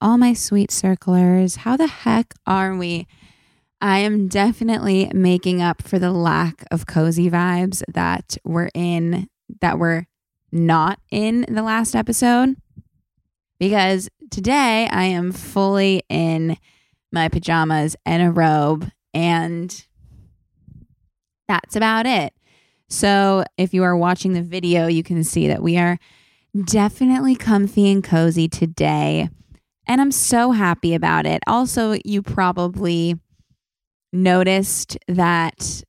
All my sweet circlers. How the heck are we? I am definitely making up for the lack of cozy vibes that were in, that were not in the last episode. Because today I am fully in my pajamas and a robe, and that's about it. So, if you are watching the video, you can see that we are definitely comfy and cozy today. And I'm so happy about it. Also, you probably noticed that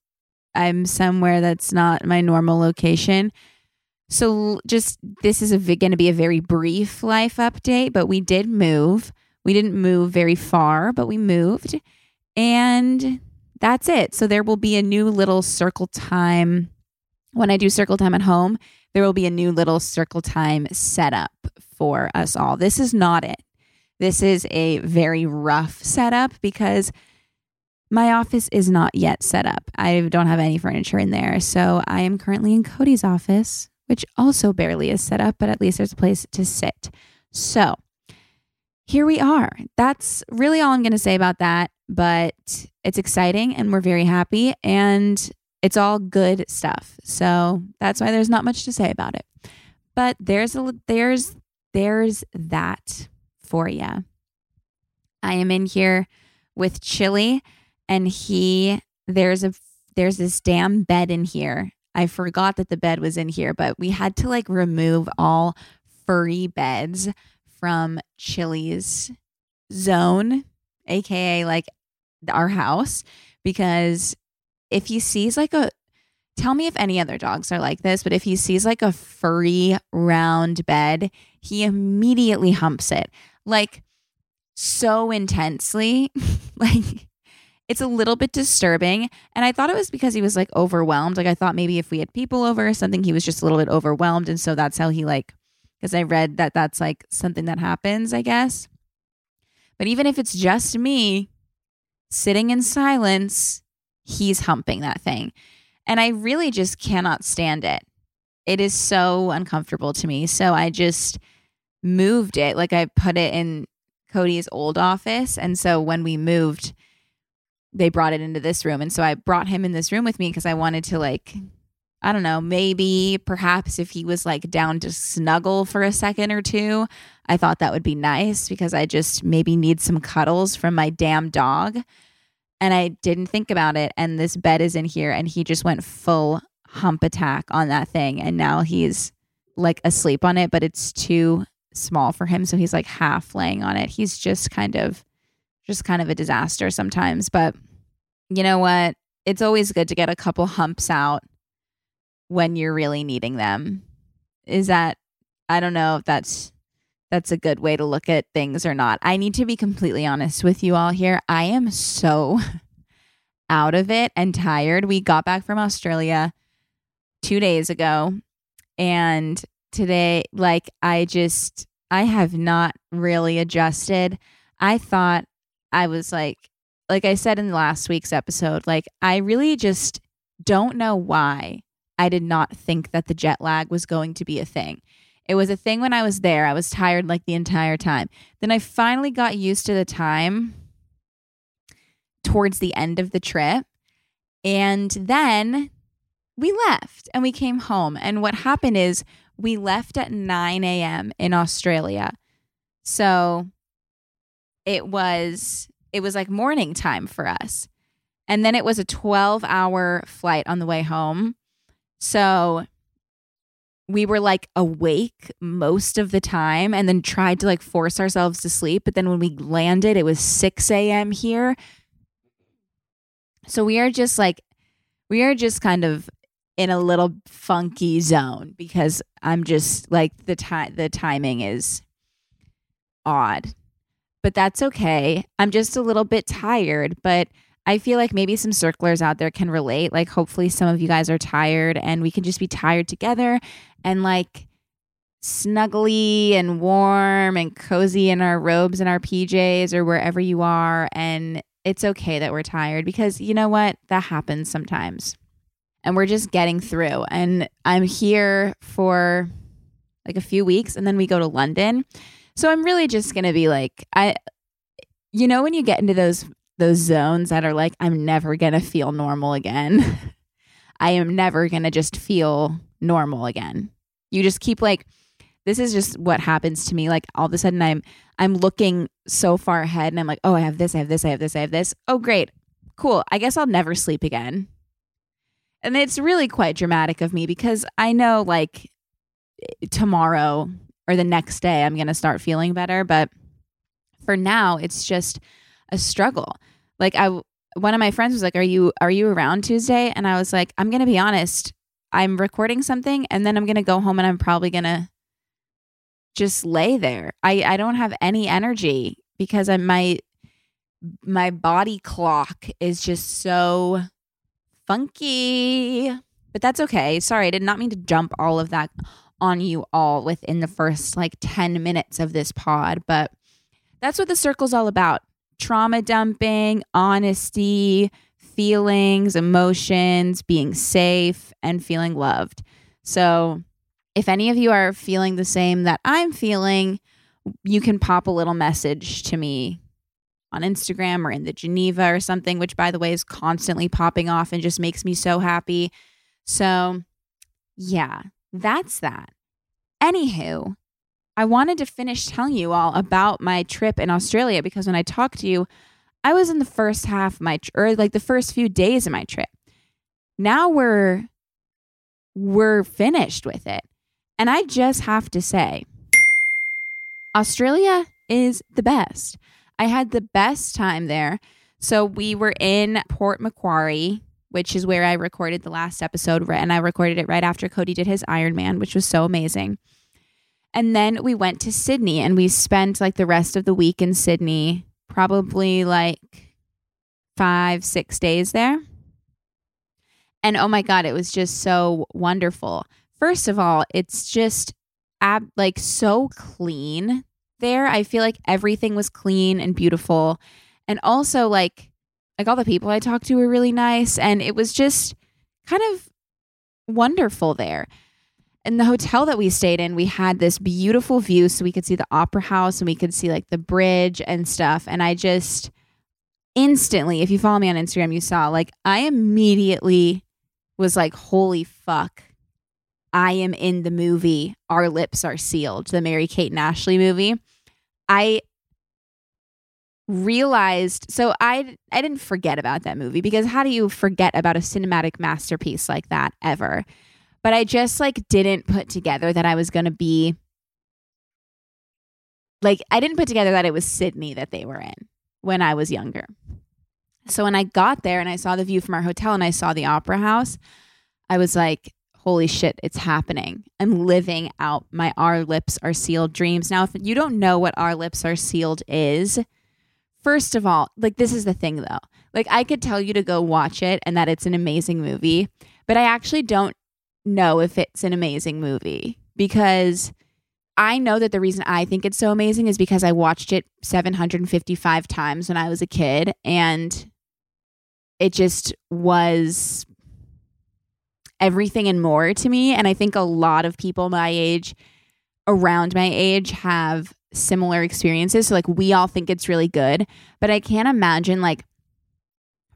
I'm somewhere that's not my normal location. So, just this is going to be a very brief life update, but we did move. We didn't move very far, but we moved. And that's it. So, there will be a new little circle time when I do circle time at home, there will be a new little circle time setup for us all. This is not it. This is a very rough setup because my office is not yet set up. I don't have any furniture in there. So I am currently in Cody's office, which also barely is set up, but at least there's a place to sit. So here we are. That's really all I'm going to say about that. But it's exciting and we're very happy. And it's all good stuff. So that's why there's not much to say about it. But there's a there's there's that for you. I am in here with Chili and he there's a there's this damn bed in here. I forgot that the bed was in here, but we had to like remove all furry beds from Chili's zone, aka like our house because if he sees like a tell me if any other dogs are like this, but if he sees like a furry round bed, he immediately humps it. Like so intensely. like it's a little bit disturbing. And I thought it was because he was like overwhelmed. Like I thought maybe if we had people over or something, he was just a little bit overwhelmed. And so that's how he like, because I read that that's like something that happens, I guess. But even if it's just me sitting in silence, he's humping that thing. And I really just cannot stand it. It is so uncomfortable to me. So I just moved it. Like I put it in Cody's old office. And so when we moved, they brought it into this room. And so I brought him in this room with me because I wanted to, like, I don't know, maybe perhaps if he was like down to snuggle for a second or two, I thought that would be nice because I just maybe need some cuddles from my damn dog and I didn't think about it. And this bed is in here, and he just went full hump attack on that thing. And now he's like asleep on it, but it's too small for him. So he's like half laying on it. He's just kind of, just kind of a disaster sometimes. But you know what? It's always good to get a couple humps out when you're really needing them. Is that, I don't know if that's that's a good way to look at things or not. I need to be completely honest with you all here. I am so out of it and tired. We got back from Australia two days ago And today, like, I just, I have not really adjusted. I thought I was like, like I said in last week's episode, like, I really just don't know why I did not think that the jet lag was going to be a thing. It was a thing when I was there. I was tired like the entire time. Then I finally got used to the time towards the end of the trip. And then we left and we came home. And what happened is we left at 9 a.m. in Australia. So it was it was like morning time for us. And then it was a 12 hour flight on the way home. So we were like awake most of the time and then tried to like force ourselves to sleep. But then when we landed, it was 6 a.m. here. So we are just like, we are just kind of in a little funky zone because I'm just like the time, the timing is odd, but that's okay. I'm just a little bit tired, but I feel like maybe some circlers out there can relate. Like, hopefully, some of you guys are tired and we can just be tired together and like snuggly and warm and cozy in our robes and our PJs or wherever you are. And it's okay that we're tired because you know what? That happens sometimes. And we're just getting through. And I'm here for like a few weeks and then we go to London. So I'm really just going to be like, I, you know, when you get into those those zones that are like, I'm never going to feel normal again. I am never going to just feel normal again. You just keep like, this is just what happens to me. Like all of a sudden I'm, I'm looking so far ahead and I'm like, oh, I have this, I have this, I have this, I have this. Oh, great. Cool. I guess I'll never sleep again. And it's really quite dramatic of me because I know like tomorrow or the next day I'm going to start feeling better. But for now, it's just, a struggle. Like I one of my friends was like, "Are you are you around Tuesday?" And I was like, "I'm going to be honest. I'm recording something and then I'm going to go home and I'm probably going to just lay there. I I don't have any energy because I my my body clock is just so funky. But that's okay. Sorry, I did not mean to jump all of that on you all within the first like 10 minutes of this pod, but that's what the circle's all about trauma dumping, honesty, feelings, emotions, being safe, and feeling loved. So, if any of you are feeling the same that I'm feeling, you can pop a little message to me on Instagram or in the Geneva or something, which, by the way, is constantly popping off and just makes me so happy. So, yeah, that's that. Anywho, I wanted to finish telling you all about my trip in Australia because when I talked to you, I was in the first half of my or like the first few days of my trip. Now we're we're finished with it. And I just have to say Australia is the best. I had the best time there. So we were in Port Macquarie, which is where I recorded the last episode, and I recorded it right after Cody did his Ironman, which was so amazing. And then we went to Sydney and we spent like the rest of the week in Sydney, probably like five, six days there. And oh my God, it was just so wonderful. First of all, it's just ab- like so clean there. I feel like everything was clean and beautiful. And also like like all the people I talked to were really nice and it was just kind of wonderful there in the hotel that we stayed in, we had this beautiful view so we could see the opera house and we could see like the bridge and stuff. And I just instantly, if you follow me on Instagram, you saw like I immediately was like, holy fuck. I am in the movie Our Lips Are Sealed, the Mary Kate and Ashley movie. I realized so I I didn't forget about that movie because how do you forget about a cinematic masterpiece like that ever? But I just like didn't put together that I was going to be like I didn't put together that it was Sydney that they were in when I was younger. So when I got there and I saw the view from our hotel and I saw the opera house, I was like, holy shit, it's happening. I'm living out my Our Lips Are Sealed dreams. Now, if you don't know what Our Lips Are Sealed is, first of all, like this is the thing though. Like I could tell you to go watch it and that it's an amazing movie, but I actually don't know if it's an amazing movie because I know that the reason I think it's so amazing is because I watched it 755 times when I was a kid and it just was everything and more to me. And I think a lot of people my age, around my age, have similar experiences. So, like, we all think it's really good, but I can't imagine like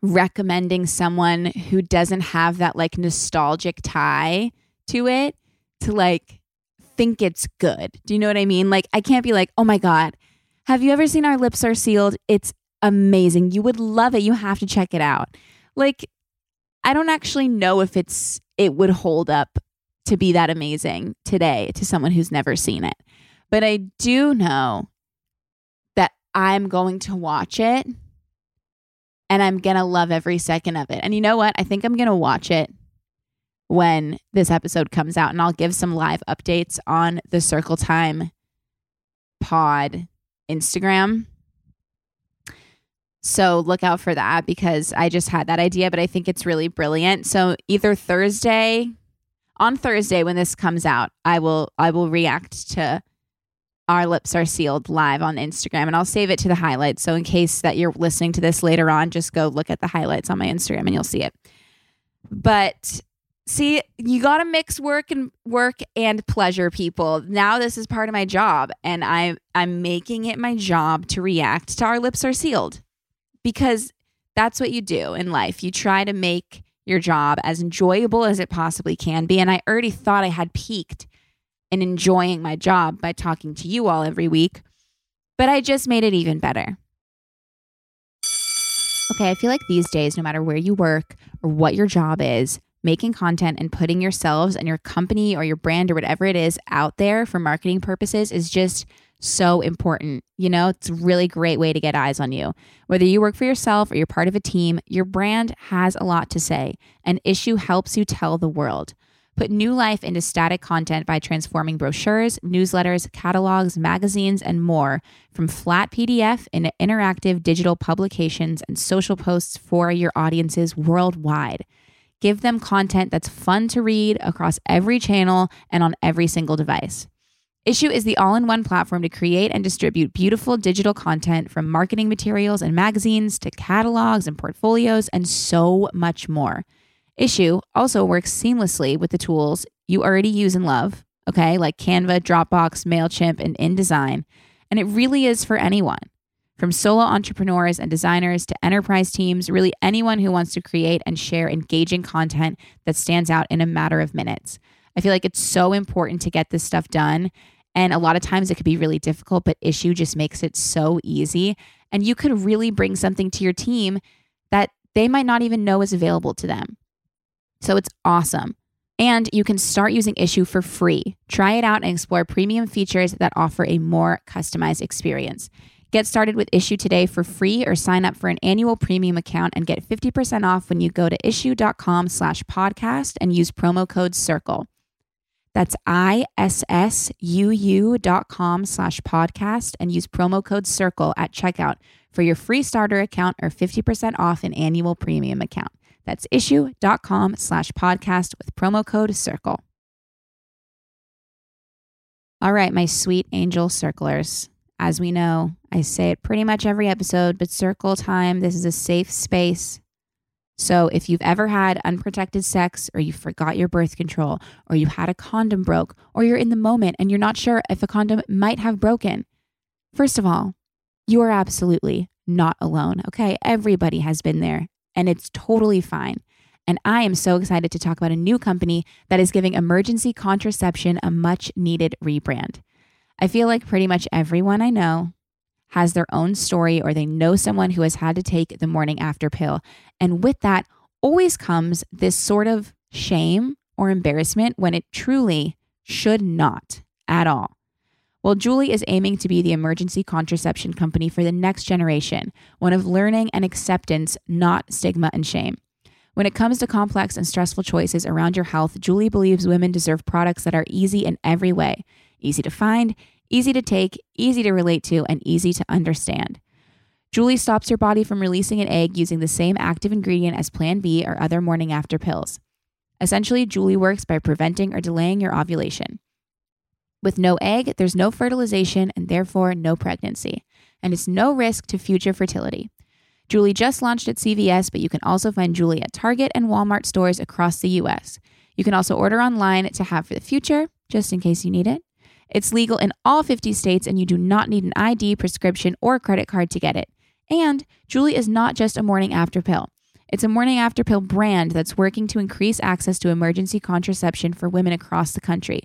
recommending someone who doesn't have that like nostalgic tie to it to like think it's good. Do you know what I mean? Like, I can't be like, oh my God, have you ever seen Our Lips Are Sealed? It's amazing. You would love it. You have to check it out. Like, I don't actually know if it's it would hold up to be that amazing today to someone who's never seen it. But I do know that I'm going to watch it and I'm going to love every second of it. And you know what? I think I'm going to watch it when this episode comes out and I'll give some live updates on the Circle Time pod Instagram. So look out for that because I just had that idea, but I think it's really brilliant. So either Thursday, on Thursday when this comes out, I will I will react to our lips are sealed live on Instagram and I'll save it to the highlights. So in case that you're listening to this later on, just go look at the highlights on my Instagram and you'll see it. But see, you got to mix work and work and pleasure people. Now this is part of my job and I I'm making it my job to react to our lips are sealed because that's what you do in life. You try to make your job as enjoyable as it possibly can be. And I already thought I had peaked in enjoying my job by talking to you all every week, but I just made it even better. Okay, I feel like these days, no matter where you work or what your job is, making content and putting yourselves and your company or your brand or whatever it is out there for marketing purposes is just so important. You know, it's a really great way to get eyes on you. Whether you work for yourself or you're part of a team, your brand has a lot to say. An Issuu helps you tell the world. Put new life into static content by transforming brochures, newsletters, catalogs, magazines, and more from flat PDF into interactive digital publications and social posts for your audiences worldwide. Give them content that's fun to read across every channel and on every single device. Issuu is the all in one platform to create and distribute beautiful digital content from marketing materials and magazines to catalogs and portfolios and so much more. Issuu also works seamlessly with the tools you already use and love, okay, like Canva, Dropbox, MailChimp, and InDesign. And it really is for anyone. From solo entrepreneurs and designers to enterprise teams, really anyone who wants to create and share engaging content that stands out in a matter of minutes. I feel like it's so important to get this stuff done. And a lot of times it could be really difficult, but Issuu just makes it so easy. And you could really bring something to your team that they might not even know is available to them. So it's awesome. And you can start using Issuu for free. Try it out and explore premium features that offer a more customized experience. Get started with Issuu today for free or sign up for an annual premium account and get 50% off when you go to issuu.com slash podcast and use promo code CIRCLE. That's I-S-S-U-U dot com slash podcast and use promo code CIRCLE at checkout for your free starter account or 50% off an annual premium account. That's issuu.com slash podcast with promo code CIRCLE. All right, my sweet angel circlers. As we know, I say it pretty much every episode, but circle time, this is a safe space so, if you've ever had unprotected sex, or you forgot your birth control, or you had a condom broke, or you're in the moment and you're not sure if a condom might have broken, first of all, you are absolutely not alone. Okay. Everybody has been there, and it's totally fine. And I am so excited to talk about a new company that is giving emergency contraception a much needed rebrand. I feel like pretty much everyone I know has their own story or they know someone who has had to take the morning after pill. And with that always comes this sort of shame or embarrassment when it truly should not at all. Well, Julie is aiming to be the emergency contraception company for the next generation, one of learning and acceptance, not stigma and shame. When it comes to complex and stressful choices around your health, Julie believes women deserve products that are easy in every way easy to find, easy to take, easy to relate to, and easy to understand. Julie stops your body from releasing an egg using the same active ingredient as Plan B or other morning after pills. Essentially, Julie works by preventing or delaying your ovulation. With no egg, there's no fertilization and therefore no pregnancy, and it's no risk to future fertility. Julie just launched at CVS, but you can also find Julie at Target and Walmart stores across the US. You can also order online to have for the future, just in case you need it. It's legal in all 50 states, and you do not need an ID, prescription, or credit card to get it. And Julie is not just a morning after pill. It's a morning after pill brand that's working to increase access to emergency contraception for women across the country.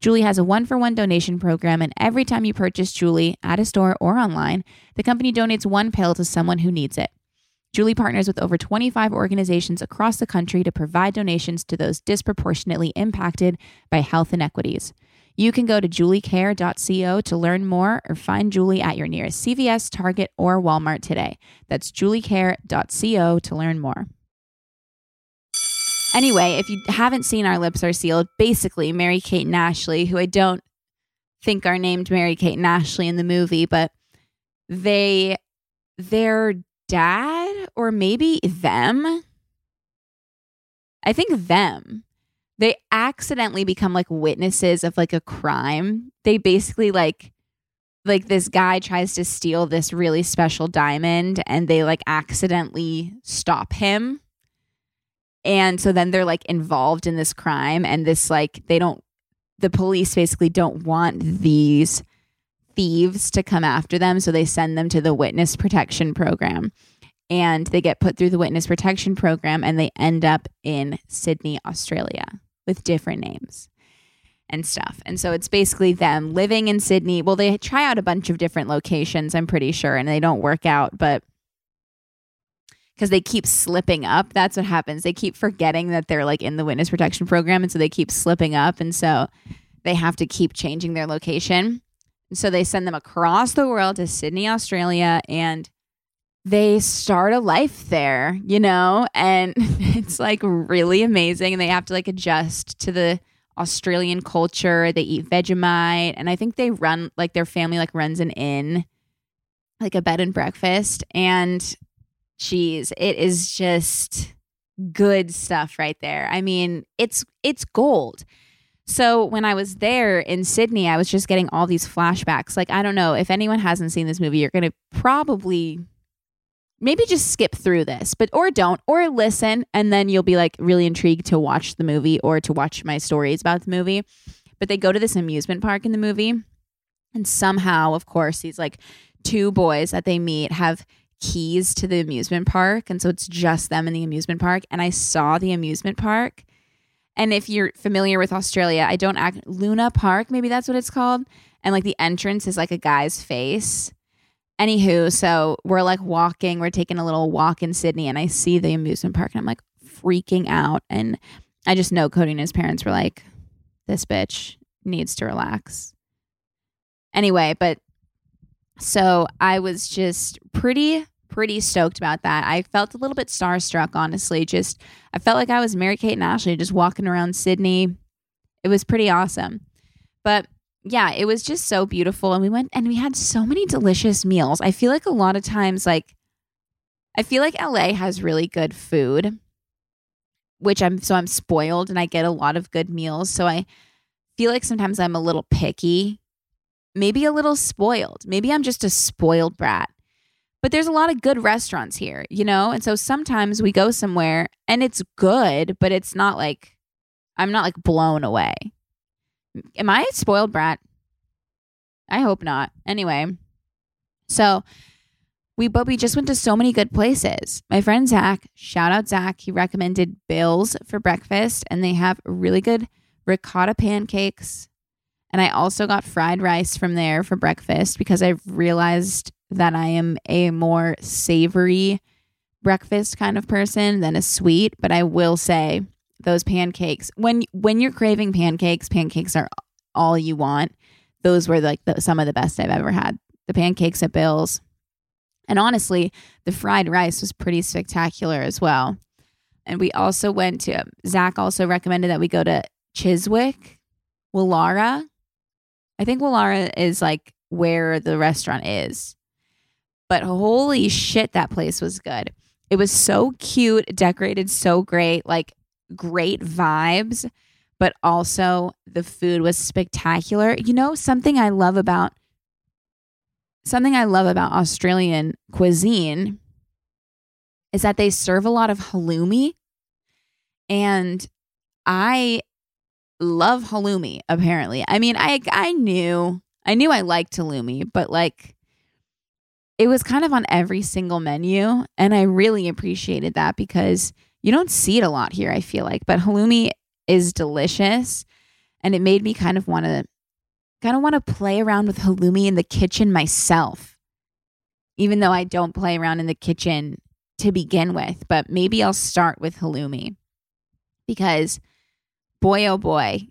Julie has a one for one donation program, and every time you purchase Julie at a store or online, the company donates one pill to someone who needs it. Julie partners with over 25 organizations across the country to provide donations to those disproportionately impacted by health inequities. You can go to juliecare.co to learn more or find Julie at your nearest CVS, Target, or Walmart today. That's juliecare.co to learn more. Anyway, if you haven't seen Our Lips Are Sealed, basically Mary Kate and Ashley, who I don't think are named Mary Kate and Ashley in the movie, but they their dad or maybe them I think them they accidentally become like witnesses of like a crime. They basically like like this guy tries to steal this really special diamond and they like accidentally stop him. And so then they're like involved in this crime and this like they don't the police basically don't want these thieves to come after them so they send them to the witness protection program. And they get put through the witness protection program and they end up in Sydney, Australia with different names and stuff. And so it's basically them living in Sydney. Well, they try out a bunch of different locations, I'm pretty sure, and they don't work out, but because they keep slipping up. That's what happens. They keep forgetting that they're like in the witness protection program. And so they keep slipping up. And so they have to keep changing their location. And so they send them across the world to Sydney, Australia, and they start a life there, you know? And it's like really amazing. And they have to like adjust to the Australian culture. They eat Vegemite. And I think they run like their family like runs an inn, like a bed and breakfast. And cheese. It is just good stuff right there. I mean, it's it's gold. So when I was there in Sydney, I was just getting all these flashbacks. Like I don't know if anyone hasn't seen this movie, you're going to probably maybe just skip through this, but or don't or listen and then you'll be like really intrigued to watch the movie or to watch my stories about the movie. But they go to this amusement park in the movie and somehow, of course, these like two boys that they meet have keys to the amusement park. And so it's just them in the amusement park. And I saw the amusement park. And if you're familiar with Australia, I don't act Luna Park, maybe that's what it's called. And like the entrance is like a guy's face. Anywho, so we're like walking, we're taking a little walk in Sydney, and I see the amusement park and I'm like freaking out. And I just know Cody and his parents were like, this bitch needs to relax. Anyway, but so I was just pretty pretty stoked about that. I felt a little bit starstruck, honestly. Just, I felt like I was Mary Kate and Ashley just walking around Sydney. It was pretty awesome. But yeah, it was just so beautiful. And we went and we had so many delicious meals. I feel like a lot of times, like, I feel like LA has really good food, which I'm so I'm spoiled and I get a lot of good meals. So I feel like sometimes I'm a little picky, maybe a little spoiled. Maybe I'm just a spoiled brat. But there's a lot of good restaurants here, you know? And so sometimes we go somewhere and it's good, but it's not like I'm not like blown away. Am I a spoiled brat? I hope not. Anyway, so we but we just went to so many good places. My friend Zach, shout out Zach, he recommended Bill's for breakfast, and they have really good ricotta pancakes. And I also got fried rice from there for breakfast because I realized that I am a more savory breakfast kind of person than a sweet, but I will say those pancakes when when you're craving pancakes, pancakes are all you want. Those were like the, some of the best I've ever had. The pancakes at Bill's. And honestly, the fried rice was pretty spectacular as well. And we also went to Zach also recommended that we go to Chiswick, Woollahra. I think Woollahra is like where the restaurant is. But holy shit, that place was good. It was so cute, decorated so great. Like great vibes, but also the food was spectacular. You know, something I love about something I love about Australian cuisine is that they serve a lot of halloumi. And I love halloumi, apparently. I mean, I I knew I knew I liked halloumi, but like it was kind of on every single menu. And I really appreciated that because you don't see it a lot here, I feel like. But halloumi is delicious. And it made me kind of want to kind of want to play around with halloumi in the kitchen myself. Even though I don't play around in the kitchen to begin with, but maybe I'll start with halloumi because boy, oh boy,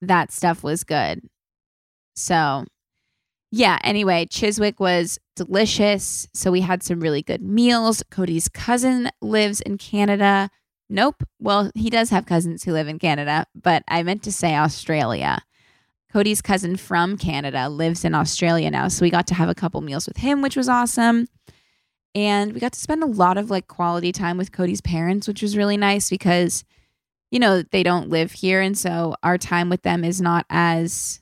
that stuff was good. So, yeah, anyway, Chiswick was delicious. So, we had some really good meals. Cody's cousin lives in Canada. Nope. Well, he does have cousins who live in Canada, but I meant to say Australia. Cody's cousin from Canada lives in Australia now. So, we got to have a couple meals with him, which was awesome. And we got to spend a lot of like quality time with Cody's parents, which was really nice because, you know, they don't live here. And so our time with them is not as,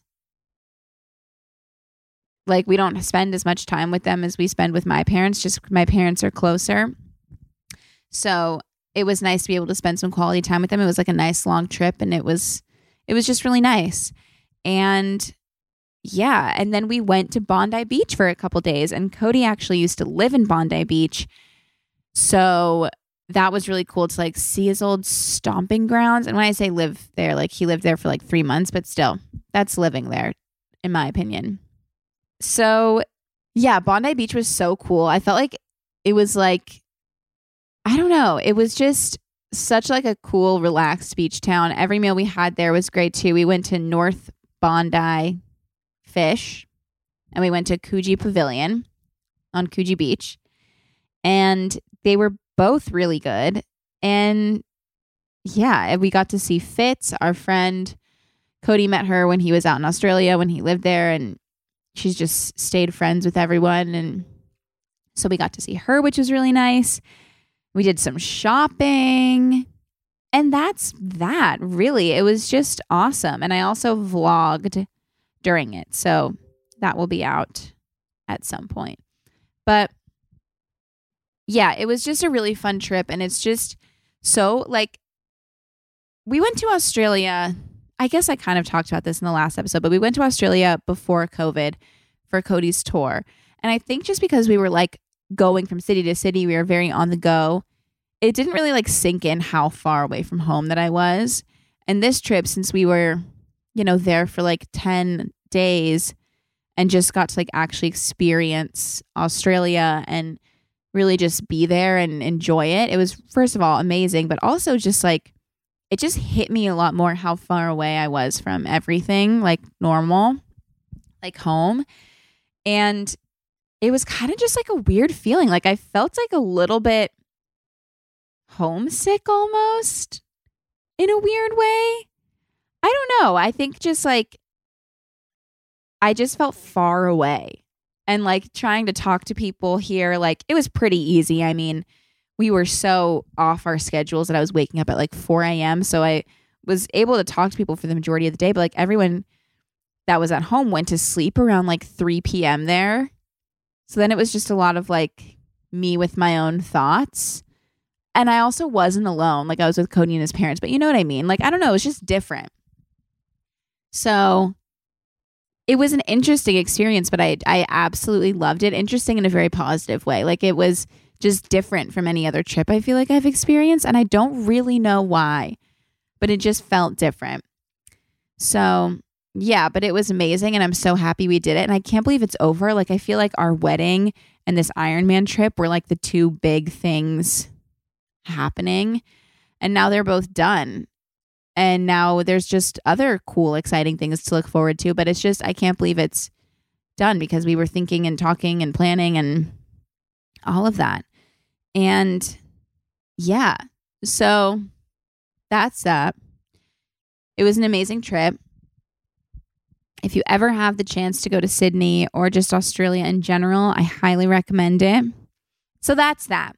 like, we don't spend as much time with them as we spend with my parents, just my parents are closer. So it was nice to be able to spend some quality time with them. It was like a nice long trip and it was, it was just really nice. And yeah. And then we went to Bondi Beach for a couple days. And Cody actually used to live in Bondi Beach. So that was really cool to like see his old stomping grounds. And when I say live there, like he lived there for like three months, but still, that's living there, in my opinion. So yeah, Bondi Beach was so cool. I felt like it was like, I don't know, it was just such like a cool, relaxed beach town. Every meal we had there was great too. We went to North Bondi fish and we went to Coogee Pavilion on Coogee Beach. And they were both really good. And yeah, we got to see Fitz, our friend. Cody met her when he was out in Australia when he lived there and she's just stayed friends with everyone and so we got to see her which was really nice. We did some shopping. And that's that, really. It was just awesome. And I also vlogged during it. So that will be out at some point. But yeah, it was just a really fun trip. And it's just so like, we went to Australia. I guess I kind of talked about this in the last episode, but we went to Australia before COVID for Cody's tour. And I think just because we were like going from city to city, we were very on the go. It didn't really like sink in how far away from home that I was. And this trip, since we were you know, there for like 10 days and just got to like actually experience Australia and really just be there and enjoy it. It was, first of all, amazing, but also just like, it just hit me a lot more how far away I was from everything like normal, like home. And it was kind of just like a weird feeling. Like I felt like a little bit homesick almost in a weird way. I don't know. I think just like I just felt far away. And like trying to talk to people here, like it was pretty easy. I mean, we were so off our schedules that I was waking up at like 4 a.m. So I was able to talk to people for the majority of the day, but like everyone that was at home went to sleep around like 3 p.m. there. So then it was just a lot of like me with my own thoughts. And I also wasn't alone. Like I was with Cody and his parents, but you know what I mean? Like, I don't know. It was just different. So it was an interesting experience, but I I absolutely loved it. Interesting in a very positive way. Like it was just different from any other trip I feel like I've experienced and I don't really know why, but it just felt different. So, yeah, but it was amazing and I'm so happy we did it and I can't believe it's over. Like I feel like our wedding and this Ironman trip were like the two big things happening and now they're both done and now there's just other cool, exciting things to look forward to. But it's just, I can't believe it's done because we were thinking and talking and planning and all of that. And yeah, so that's that. It was an amazing trip. If you ever have the chance to go to Sydney or just Australia in general, I highly recommend it. So that's that.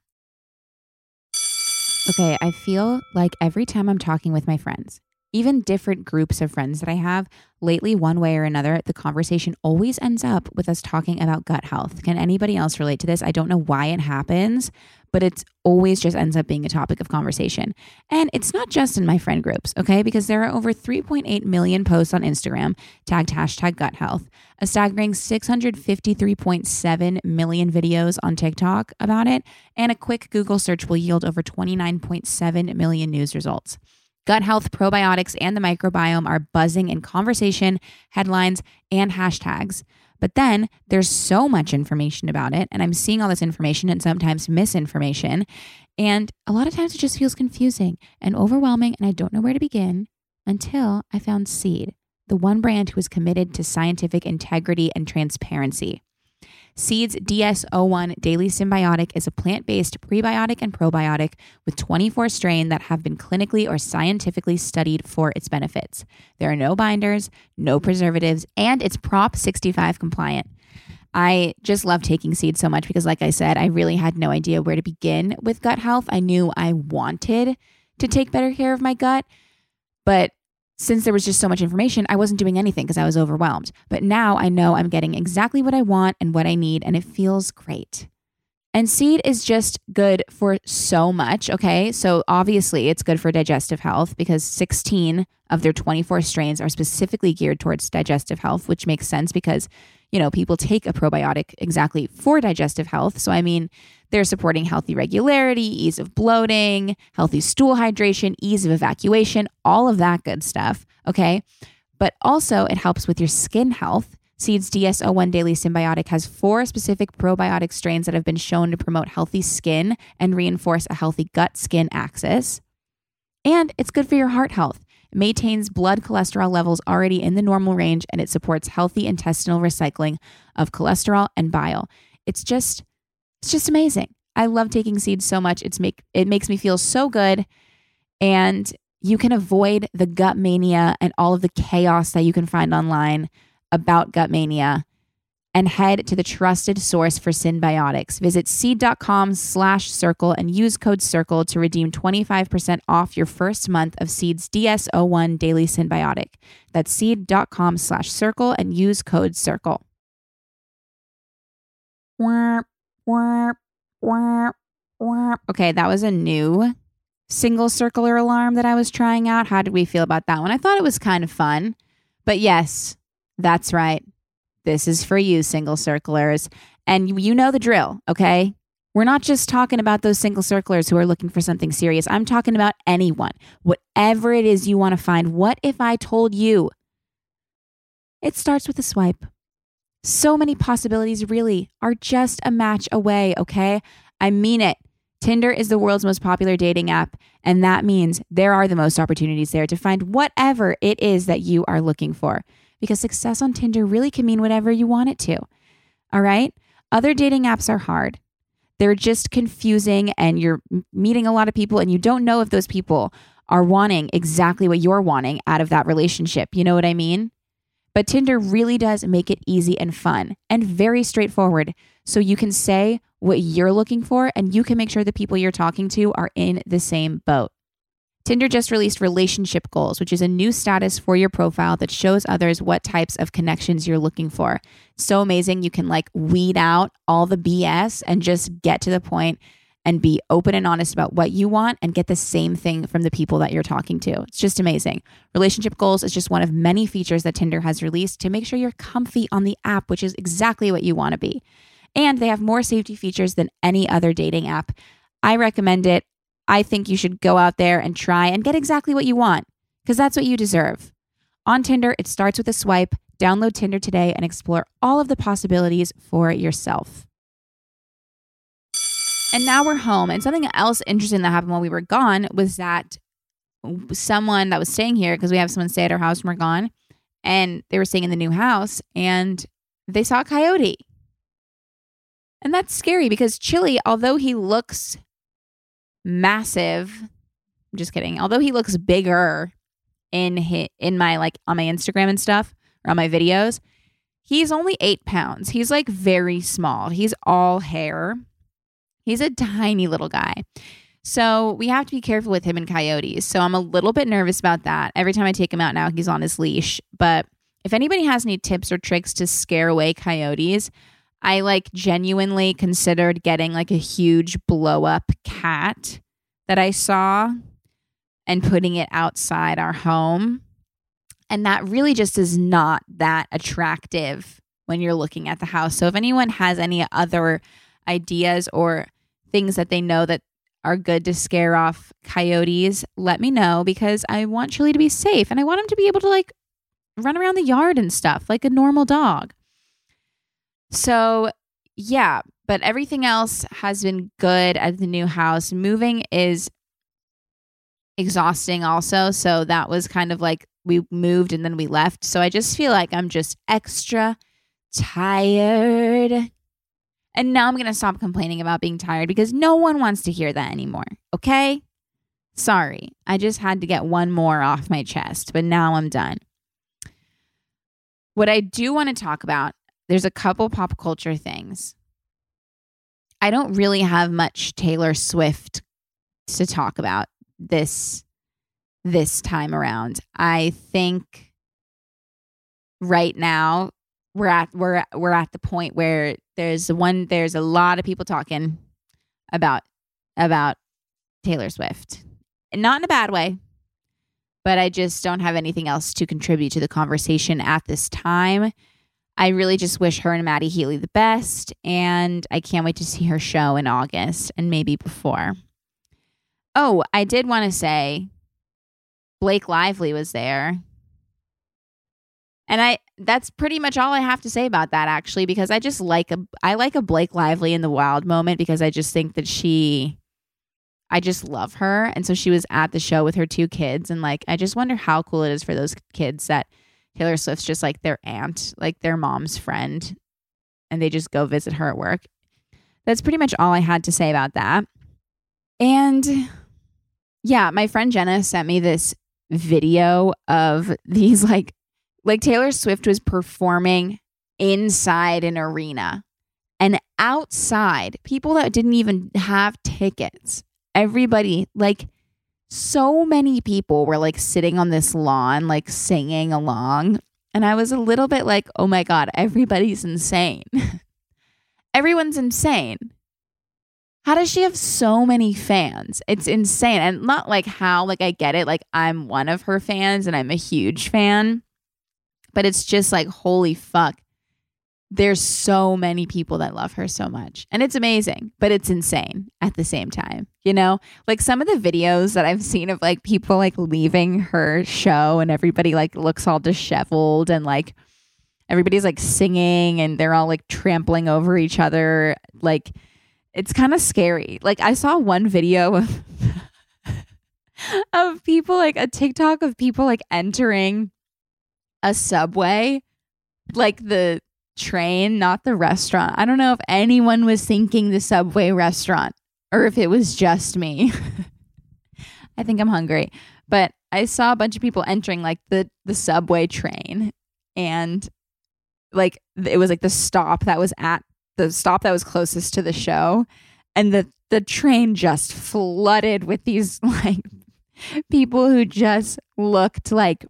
Okay, I feel like every time I'm talking with my friends, even different groups of friends that I have, lately, one way or another, the conversation always ends up with us talking about gut health. Can anybody else relate to this? I don't know why it happens, but it's always just ends up being a topic of conversation. And it's not just in my friend groups, okay? Because there are over 3.8 million posts on Instagram tagged hashtag gut health, a staggering 653.7 million videos on TikTok about it, and a quick Google search will yield over 29.7 million news results. Gut health, probiotics, and the microbiome are buzzing in conversation, headlines, and hashtags. But then there's so much information about it, and I'm seeing all this information and sometimes misinformation. And a lot of times it just feels confusing and overwhelming, and I don't know where to begin until I found Seed, the one brand who is committed to scientific integrity and transparency. Seed's DS01 Daily Synbiotic is a plant based prebiotic and probiotic with 24 strain that have been clinically or scientifically studied for its benefits. There are no binders, no preservatives, and it's Prop 65 compliant. I just love taking seeds so much because, like I said, I really had no idea where to begin with gut health. I knew I wanted to take better care of my gut, but since there was just so much information, I wasn't doing anything because I was overwhelmed. But now I know I'm getting exactly what I want and what I need, and it feels great. And seed is just good for so much. Okay. So obviously, it's good for digestive health because 16 of their 24 strains are specifically geared towards digestive health, which makes sense because, you know, people take a probiotic exactly for digestive health. So, I mean, they're supporting healthy regularity, ease of bloating, healthy stool hydration, ease of evacuation, all of that good stuff. Okay. But also, it helps with your skin health. Seeds DS01 Daily Synbiotic has four specific probiotic strains that have been shown to promote healthy skin and reinforce a healthy gut skin axis. And it's good for your heart health. Maintains blood cholesterol levels already in the normal range and it supports healthy intestinal recycling of cholesterol and bile. It's just it's just amazing. I love taking seeds so much. It's make it makes me feel so good and you can avoid the gut mania and all of the chaos that you can find online about gut mania and head to the trusted source for synbiotics. Visit seed.com slash circle and use code circle to redeem 25% off your first month of Seed's DS01 Daily Synbiotic. That's seed.com slash circle and use code circle. Okay, that was a new single circular alarm that I was trying out. How did we feel about that one? I thought it was kind of fun. But yes, that's right. This is for you, single circlers. And you, know the drill, okay? We're not just talking about those single circlers who are looking for something serious. I'm talking about anyone, whatever it is you want to find. What if I told you? It starts with a swipe. So many possibilities really are just a match away, okay? I mean it. Tinder is the world's most popular dating app, and that means there are the most opportunities there to find whatever it is that you are looking for. Because success on Tinder really can mean whatever you want it to. All right? Other dating apps are hard. They're just confusing, and you're meeting a lot of people, and you don't know if those people are wanting exactly what you're wanting out of that relationship. You know what I mean? But Tinder really does make it easy and fun and very straightforward. So you can say what you're looking for and you can make sure the people you're talking to are in the same boat. Tinder just released relationship goals, which is a new status for your profile that shows others what types of connections you're looking for. So amazing. You can like weed out all the BS and just get to the point and be open and honest about what you want and get the same thing from the people that you're talking to. It's just amazing. Relationship goals is just one of many features that Tinder has released to make sure you're comfy on the app, which is exactly what you want to be. And they have more safety features than any other dating app. I recommend it. I think you should go out there and try and get exactly what you want because that's what you deserve. On Tinder, it starts with a swipe. Download Tinder today and explore all of the possibilities for yourself. And now we're home. And something else interesting that happened while we were gone was that someone that was staying here, because we have someone stay at our house when we're gone, and they were staying in the new house and they saw a coyote. And that's scary because Chili, although he looks massive, I'm just kidding, although he looks bigger in his, in my like on my Instagram and stuff or on my videos, he's only eight pounds. He's like very small. He's all hair. He's a tiny little guy. So we have to be careful with him and coyotes. So I'm a little bit nervous about that. Every time I take him out now, he's on his leash. But if anybody has any tips or tricks to scare away coyotes, I like genuinely considered getting like a huge blow up cat that I saw and putting it outside our home. And that really just is not that attractive when you're looking at the house. So if anyone has any other ideas or things that they know that are good to scare off coyotes, let me know because I want Chili to be safe and I want him to be able to like run around the yard and stuff like a normal dog. So, yeah, but everything else has been good at the new house. Moving is exhausting also. So, that was kind of like we moved and then we left. So, I just feel like I'm just extra tired. And now I'm going to stop complaining about being tired because no one wants to hear that anymore. Okay? Sorry. I just had to get one more off my chest, but now I'm done. What I do want to talk about, there's a couple pop culture things. I don't really have much Taylor Swift to talk about this this time around. I think right now we're at we're we're at the point where there's one there's a lot of people talking about about Taylor Swift. And not in a bad way, but I just don't have anything else to contribute to the conversation at this time. I really just wish her and Matty Healy the best, and I can't wait to see her show in August and maybe before. Oh, I did want to say Blake Lively was there. And I that's pretty much all I have to say about that actually because I just like a I like a Blake Lively in the wild moment because I just think that she I just love her. And so she was at the show with her two kids. And like, I just wonder how cool it is for those kids that Taylor Swift's just like their aunt, like their mom's friend, and they just go visit her at work. That's pretty much all I had to say about that. And yeah, my friend Jenna sent me this video of these like like Taylor Swift was performing inside an arena and outside people that didn't even have tickets everybody, like so many people were like sitting on this lawn, like singing along. And I was a little bit like, oh my God, everybody's insane. Everyone's insane. How does she have so many fans? It's insane. And not like how, like, I get it. Like, I'm one of her fans and I'm a huge fan. But it's just like, holy fuck there's so many people that love her so much. And it's amazing, but it's insane at the same time. You know, like some of the videos that I've seen of like people like leaving her show and everybody like looks all disheveled and like everybody's like singing and they're all like trampling over each other. Like it's kind of scary. Like I saw one video of of people like a TikTok of people like entering a subway like the train, not the restaurant. I don't know if anyone was thinking the Subway restaurant or if it was just me. I think I'm hungry. But I saw a bunch of people entering like the the subway train and like it was like the stop that was at the stop that was closest to the show and the the train just flooded with these like people who just looked like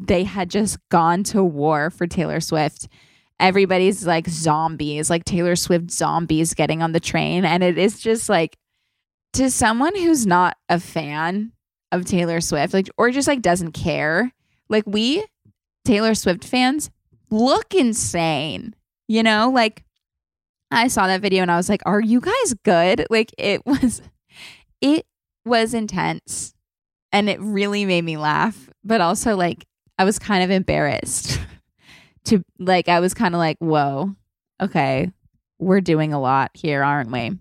they had just gone to war for Taylor Swift everybody's like zombies, like Taylor Swift zombies getting on the train. And it is just like to someone who's not a fan of Taylor Swift, like, or just like doesn't care, like we Taylor Swift fans look insane, you know? Like, I saw that video and I was like, are you guys good? Like, it was, it was intense and it really made me laugh, but also like, I was kind of embarrassed to like I was kind of like, whoa, okay, we're doing a lot here, aren't we?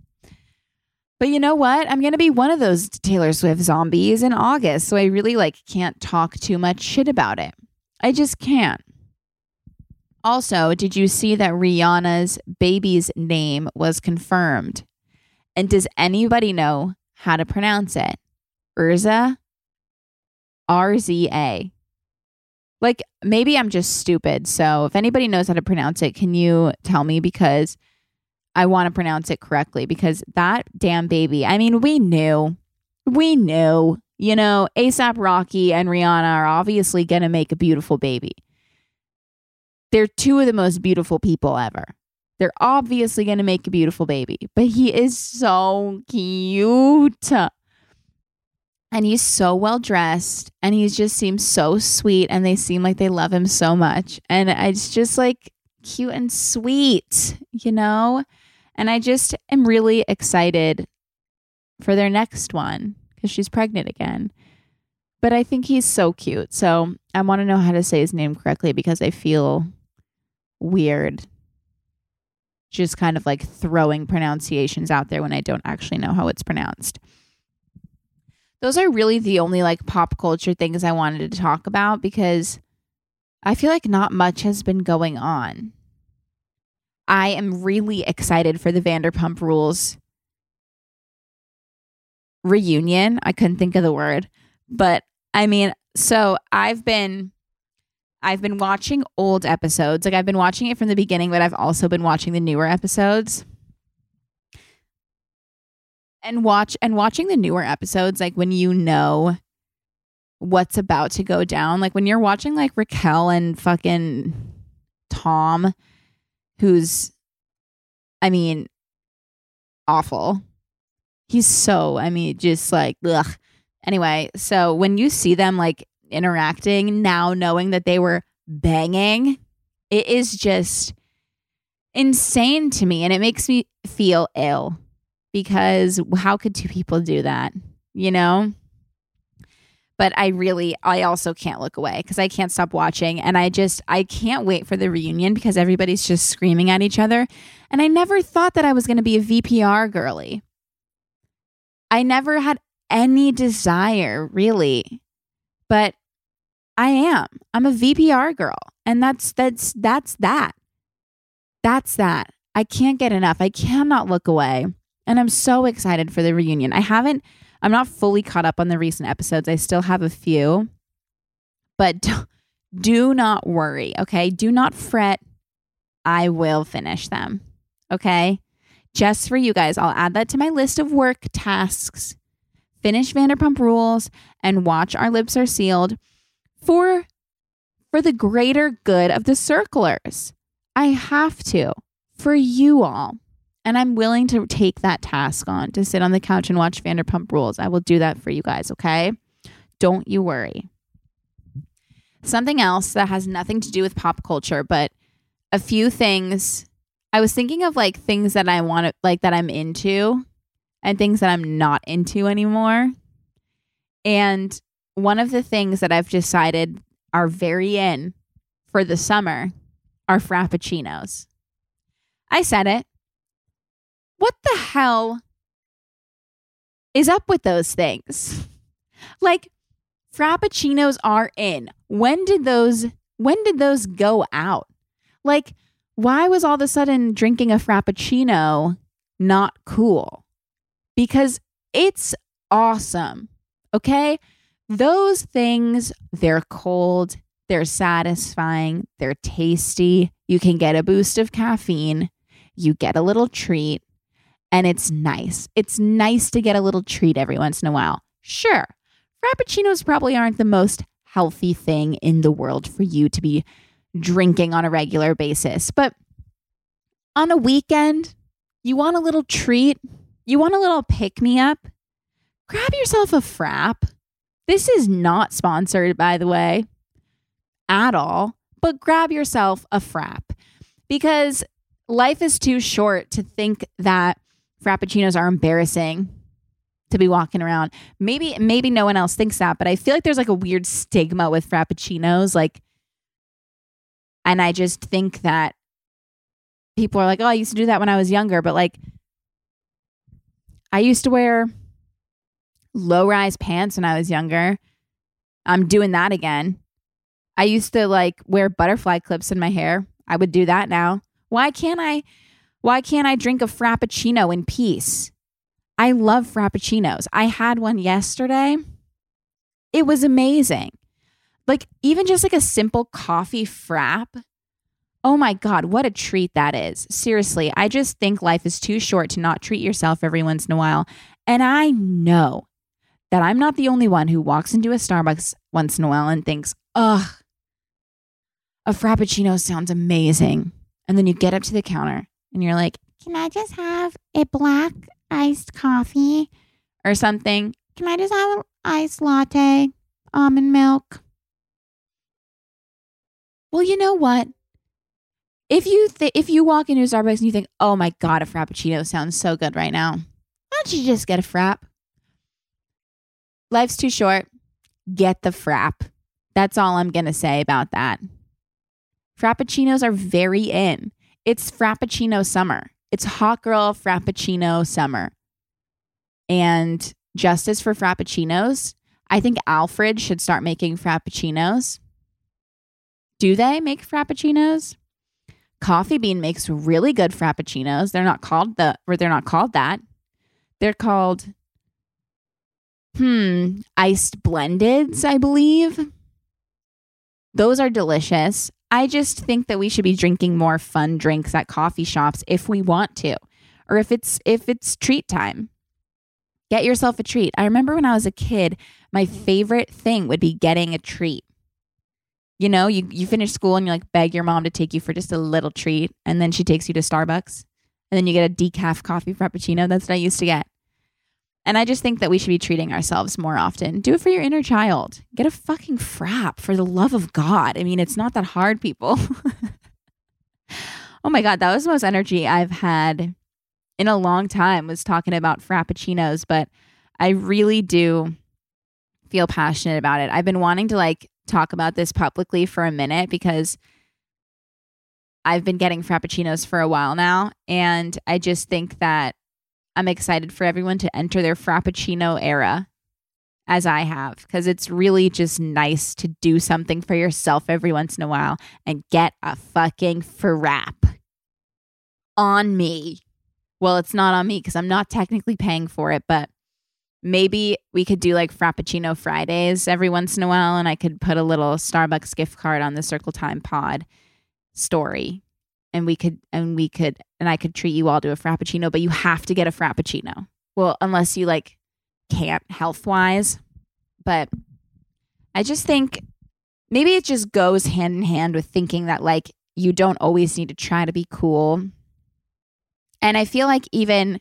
But you know what? I'm gonna be one of those Taylor Swift zombies in August, so I really like can't talk too much shit about it. I just can't. Also, did you see that Rihanna's baby's name was confirmed? And does anybody know how to pronounce it? Urza? R Z A. Like maybe I'm just stupid. So if anybody knows how to pronounce it, can you tell me because I want to pronounce it correctly because that damn baby. I mean, we knew we knew, you know, ASAP Rocky and Rihanna are obviously going to make a beautiful baby. They're two of the most beautiful people ever. They're obviously going to make a beautiful baby, but he is so cute. And he's so well dressed and he just seems so sweet and they seem like they love him so much. And it's just like cute and sweet, you know? And I just am really excited for their next one because she's pregnant again. But I think he's so cute. So I want to know how to say his name correctly because I feel weird just kind of like throwing pronunciations out there when I don't actually know how it's pronounced. Those are really the only like pop culture things I wanted to talk about because I feel like not much has been going on. I am really excited for the Vanderpump Rules reunion. I couldn't think of the word, but I mean, so I've been I've been watching old episodes. Like I've been watching it from the beginning, but I've also been watching the newer episodes. And watch and watching the newer episodes like when you know what's about to go down. Like when you're watching like Raquel and fucking Tom who's I mean awful he's so i mean just like ugh anyway so when you see them like interacting now knowing that they were banging it is just insane to me and it makes me feel ill because how could two people do that you know but I really, I also can't look away because I can't stop watching. And I just, I can't wait for the reunion because everybody's just screaming at each other. And I never thought that I was going to be a VPR girly. I never had any desire really, but I am. I'm a VPR girl. And that's, that's, that's that. That's that. I can't get enough. I cannot look away. And I'm so excited for the reunion. I haven't, I'm not fully caught up on the recent episodes. I still have a few, but do not worry. Okay. Do not fret. I will finish them. Okay just for you guys. I'll add that to my list of work tasks. Finish Vanderpump Rules and watch Our Lips Are Sealed for for the greater good of the circlers. I have to for you all. And I'm willing to take that task on to sit on the couch and watch Vanderpump Rules. I will do that for you guys, okay? Don't you worry. Something else that has nothing to do with pop culture, but a few things I was thinking of like things that I want to like that I'm into and things that I'm not into anymore. And one of the things that I've decided are very in for the summer are frappuccinos. I said it. What the hell is up with those things? Like frappuccinos are in. When did those when did those go out? Like why was all of a sudden drinking a frappuccino not cool? Because it's awesome. Okay. Those things, they're cold, they're satisfying, they're tasty. You can get a boost of caffeine, you get a little treat, and it's nice. It's nice to get a little treat every once in a while. Sure, frappuccinos probably aren't the most healthy thing in the world for you to be drinking on a regular basis. But on a weekend, you want a little treat, you want a little pick me up, grab yourself a frap. This is not sponsored, by the way, at all, but grab yourself a frap because life is too short to think that frappuccinos are embarrassing to be walking around. Maybe maybe no one else thinks that, but I feel like there's like a weird stigma with frappuccinos like and I just think that people are like, oh, I used to do that when I was younger, but like, I used to wear low rise pants when I was younger. I'm doing that again. I used to like wear butterfly clips in my hair. I would do that now. Why can't I? Why can't I drink a frappuccino in peace? I love frappuccinos. I had one yesterday. It was amazing. Like even just like a simple coffee frap. Oh my God, what a treat that is. Seriously, I just think life is too short to not treat yourself every once in a while. And I know that I'm not the only one who walks into a Starbucks once in a while and thinks, ugh, a Frappuccino sounds amazing. And then you get up to the counter and you're like, can I just have a black iced coffee or something? Can I just have an iced latte, almond milk? Well, you know what? If you th- if you walk into a Starbucks and you think, "Oh my god, a frappuccino sounds so good right now," why don't you just get a frap? Life's too short. Get the frap. That's all I'm gonna say about that. Frappuccinos are very in. It's Frappuccino summer. It's hot girl Frappuccino summer. And justice for Frappuccinos, I think Alfred should start making Frappuccinos. Do they make Frappuccinos? Coffee Bean makes really good Frappuccinos. They're not called the or they're not called that. They're called hmm, iced blendeds, I believe. Those are delicious. I just think that we should be drinking more fun drinks at coffee shops if we want to or if it's if it's treat time. Get yourself a treat. I remember when I was a kid, my favorite thing would be getting a treat. You know, you, you finish school and you like beg your mom to take you for just a little treat, and then she takes you to Starbucks, and then you get a decaf coffee frappuccino. That's what I used to get. And I just think that we should be treating ourselves more often. Do it for your inner child. Get a fucking frap for the love of God. I mean, it's not that hard, people. oh my God, that was the most energy I've had in a long time was talking about frappuccinos, but I really do feel passionate about it. I've been wanting to like talk about this publicly for a minute because I've been getting frappuccinos for a while now and I just think that I'm excited for everyone to enter their frappuccino era as I have because it's really just nice to do something for yourself every once in a while and get a fucking frap on me. Well, it's not on me because I'm not technically paying for it, but maybe we could do like Frappuccino Fridays every once in a while and I could put a little Starbucks gift card on the Circle Time pod story. And we could, and we could, and I could treat you all to a Frappuccino, but you have to get a Frappuccino. Well, unless you like can't health wise. But I just think maybe it just goes hand in hand with thinking that like you don't always need to try to be cool and I feel like even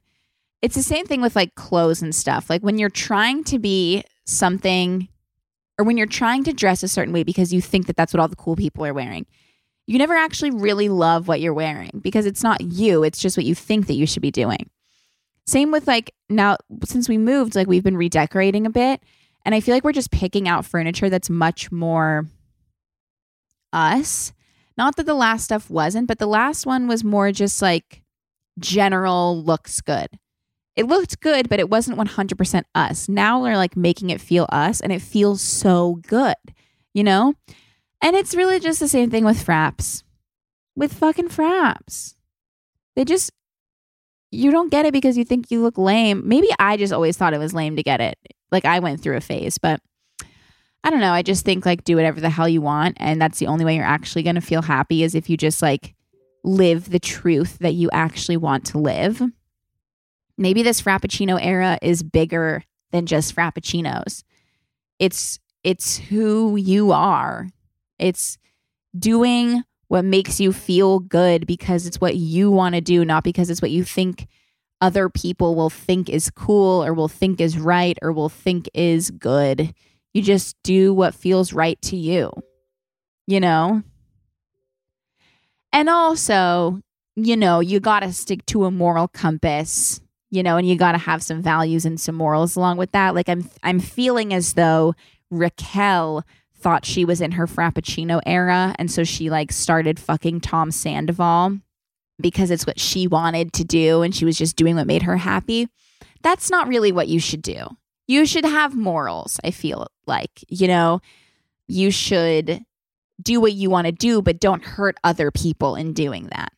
it's the same thing with like clothes and stuff. Like when you're trying to be something or when you're trying to dress a certain way because you think that that's what all the cool people are wearing, you never actually really love what you're wearing because it's not you, it's just what you think that you should be doing. Same with like now, since we moved, like we've been redecorating a bit. And I feel like we're just picking out furniture that's much more us. Not that the last stuff wasn't, but the last one was more just like general looks good. It looked good, but it wasn't 100% us. Now we're like making it feel us and it feels so good, you know? And it's really just the same thing with fraps. With fucking fraps. They just, you don't get it because you think you look lame. Maybe I just always thought it was lame to get it. Like I went through a phase, but I don't know. I just think like do whatever the hell you want. And that's the only way you're actually going to feel happy is if you just like live the truth that you actually want to live. Maybe this frappuccino era is bigger than just frappuccinos. It's it's who you are. It's doing what makes you feel good because it's what you want to do, not because it's what you think other people will think is cool or will think is right or will think is good. You just do what feels right to you. You know? And also, you know, you got to stick to a moral compass, you know, and you got to have some values and some morals along with that. Like I'm I'm feeling as though Raquel thought she was in her frappuccino era and so she like started fucking Tom Sandoval because it's what she wanted to do and she was just doing what made her happy. That's not really what you should do. You should have morals, I feel like. You know, you should do what you want to do, but don't hurt other people in doing that.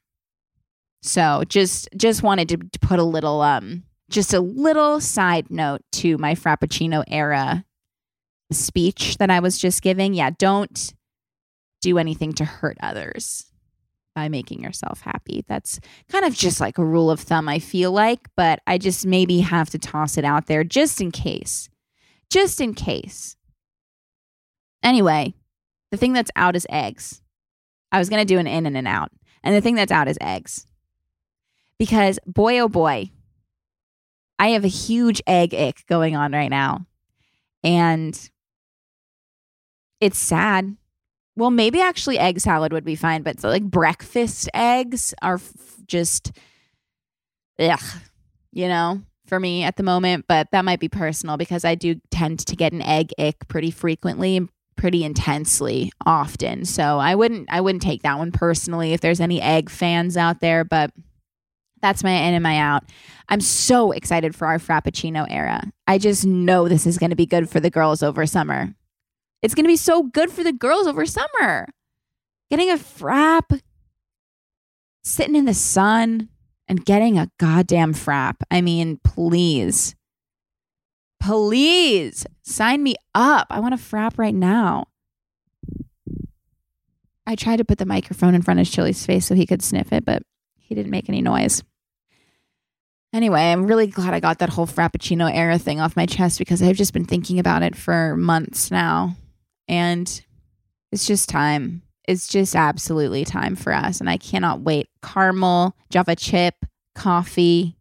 So just just wanted to, put a little um just a little side note to my Frappuccino era speech that I was just giving. Yeah, don't do anything to hurt others by making yourself happy. That's kind of just like a rule of thumb, I feel like, but I just maybe have to toss it out there just in case. just in case. Anyway, the thing that's out is eggs. I was going to do an in and an out. And the thing that's out is eggs. Because boy, oh boy, I have a huge egg ick going on right now. And it's sad. Well, maybe actually egg salad would be fine, but like breakfast eggs are f- just, ugh, you know, for me at the moment. But that might be personal because I do tend to get an egg ick pretty frequently, pretty intensely, often. So I wouldn't, I wouldn't take that one personally if there's any egg fans out there. But that's my in and my out. I'm so excited for our Frappuccino era. I just know this is going to be good for the girls over summer. It's going to be so good for the girls over summer. Getting a frap, sitting in the sun, and getting a goddamn frap. I mean, please. Please sign me up. I want a frap right now. I tried to put the microphone in front of Chili's face so he could sniff it, but he didn't make any noise. Anyway, I'm really glad I got that whole Frappuccino era thing off my chest because I've just been thinking about it for months now. And it's just time. It's just absolutely time for us. And I cannot wait. Caramel, Java chip, coffee.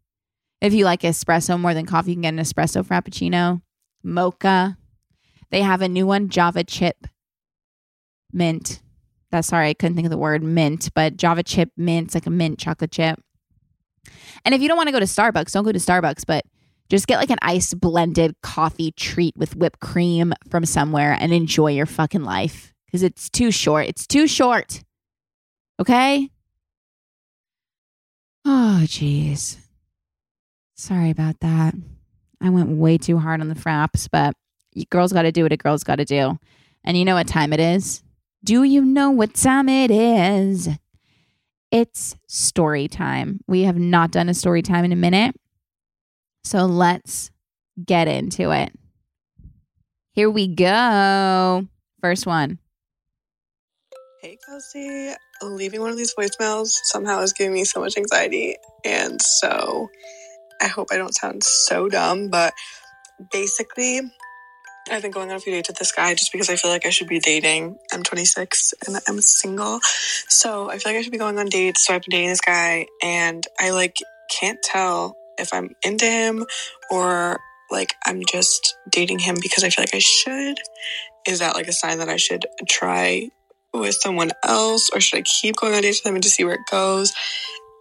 If you like espresso more than coffee, you can get an espresso frappuccino. Mocha. They have a new one, Java chip mint. That's sorry, I couldn't think of the word mint, but Java chip mint, it's like a mint chocolate chip. And if you don't want to go to Starbucks, don't go to Starbucks, but just get like an ice blended coffee treat with whipped cream from somewhere and enjoy your fucking life because it's too short. It's too short. Okay? Oh, jeez. Sorry about that. I went way too hard on the fraps, but girls got to do what a girl's got to do. And you know what time it is? Do you know what time it is? It's story time. We have not done a story time in a minute. So let's get into it. Here we go. First one. Hey, Kelsey. Leaving one of these voicemails somehow is giving me so much anxiety. And so I hope I don't sound so dumb, but basically, I've been going on a few dates with this guy just because I feel like I should be dating. I'm 26 and I'm single. So I feel like I should be going on dates. So I've been dating this guy and I like can't tell if I'm into him or like I'm just dating him because I feel like I should. Is that like a sign that I should try with someone else or should I keep going on dates with him and just see where it goes?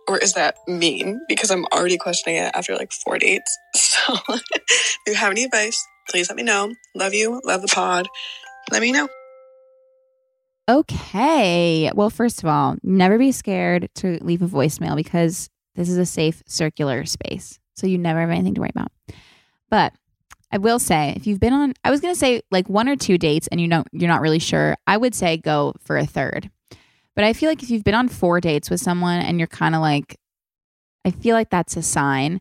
Or is that mean? Because I'm already questioning it after like four dates. So if you have any advice, please let me know. Love you. Love the pod. Let me know. Okay. Well, first of all, never be scared to leave a voicemail because this is a safe circular space. So you never have anything to worry about. But I will say, if you've been on, I was going to say like one or two dates and you know you're not really sure, I would say go for a third. But I feel like if you've been on four dates with someone and you're kind of like, I feel like that's a sign.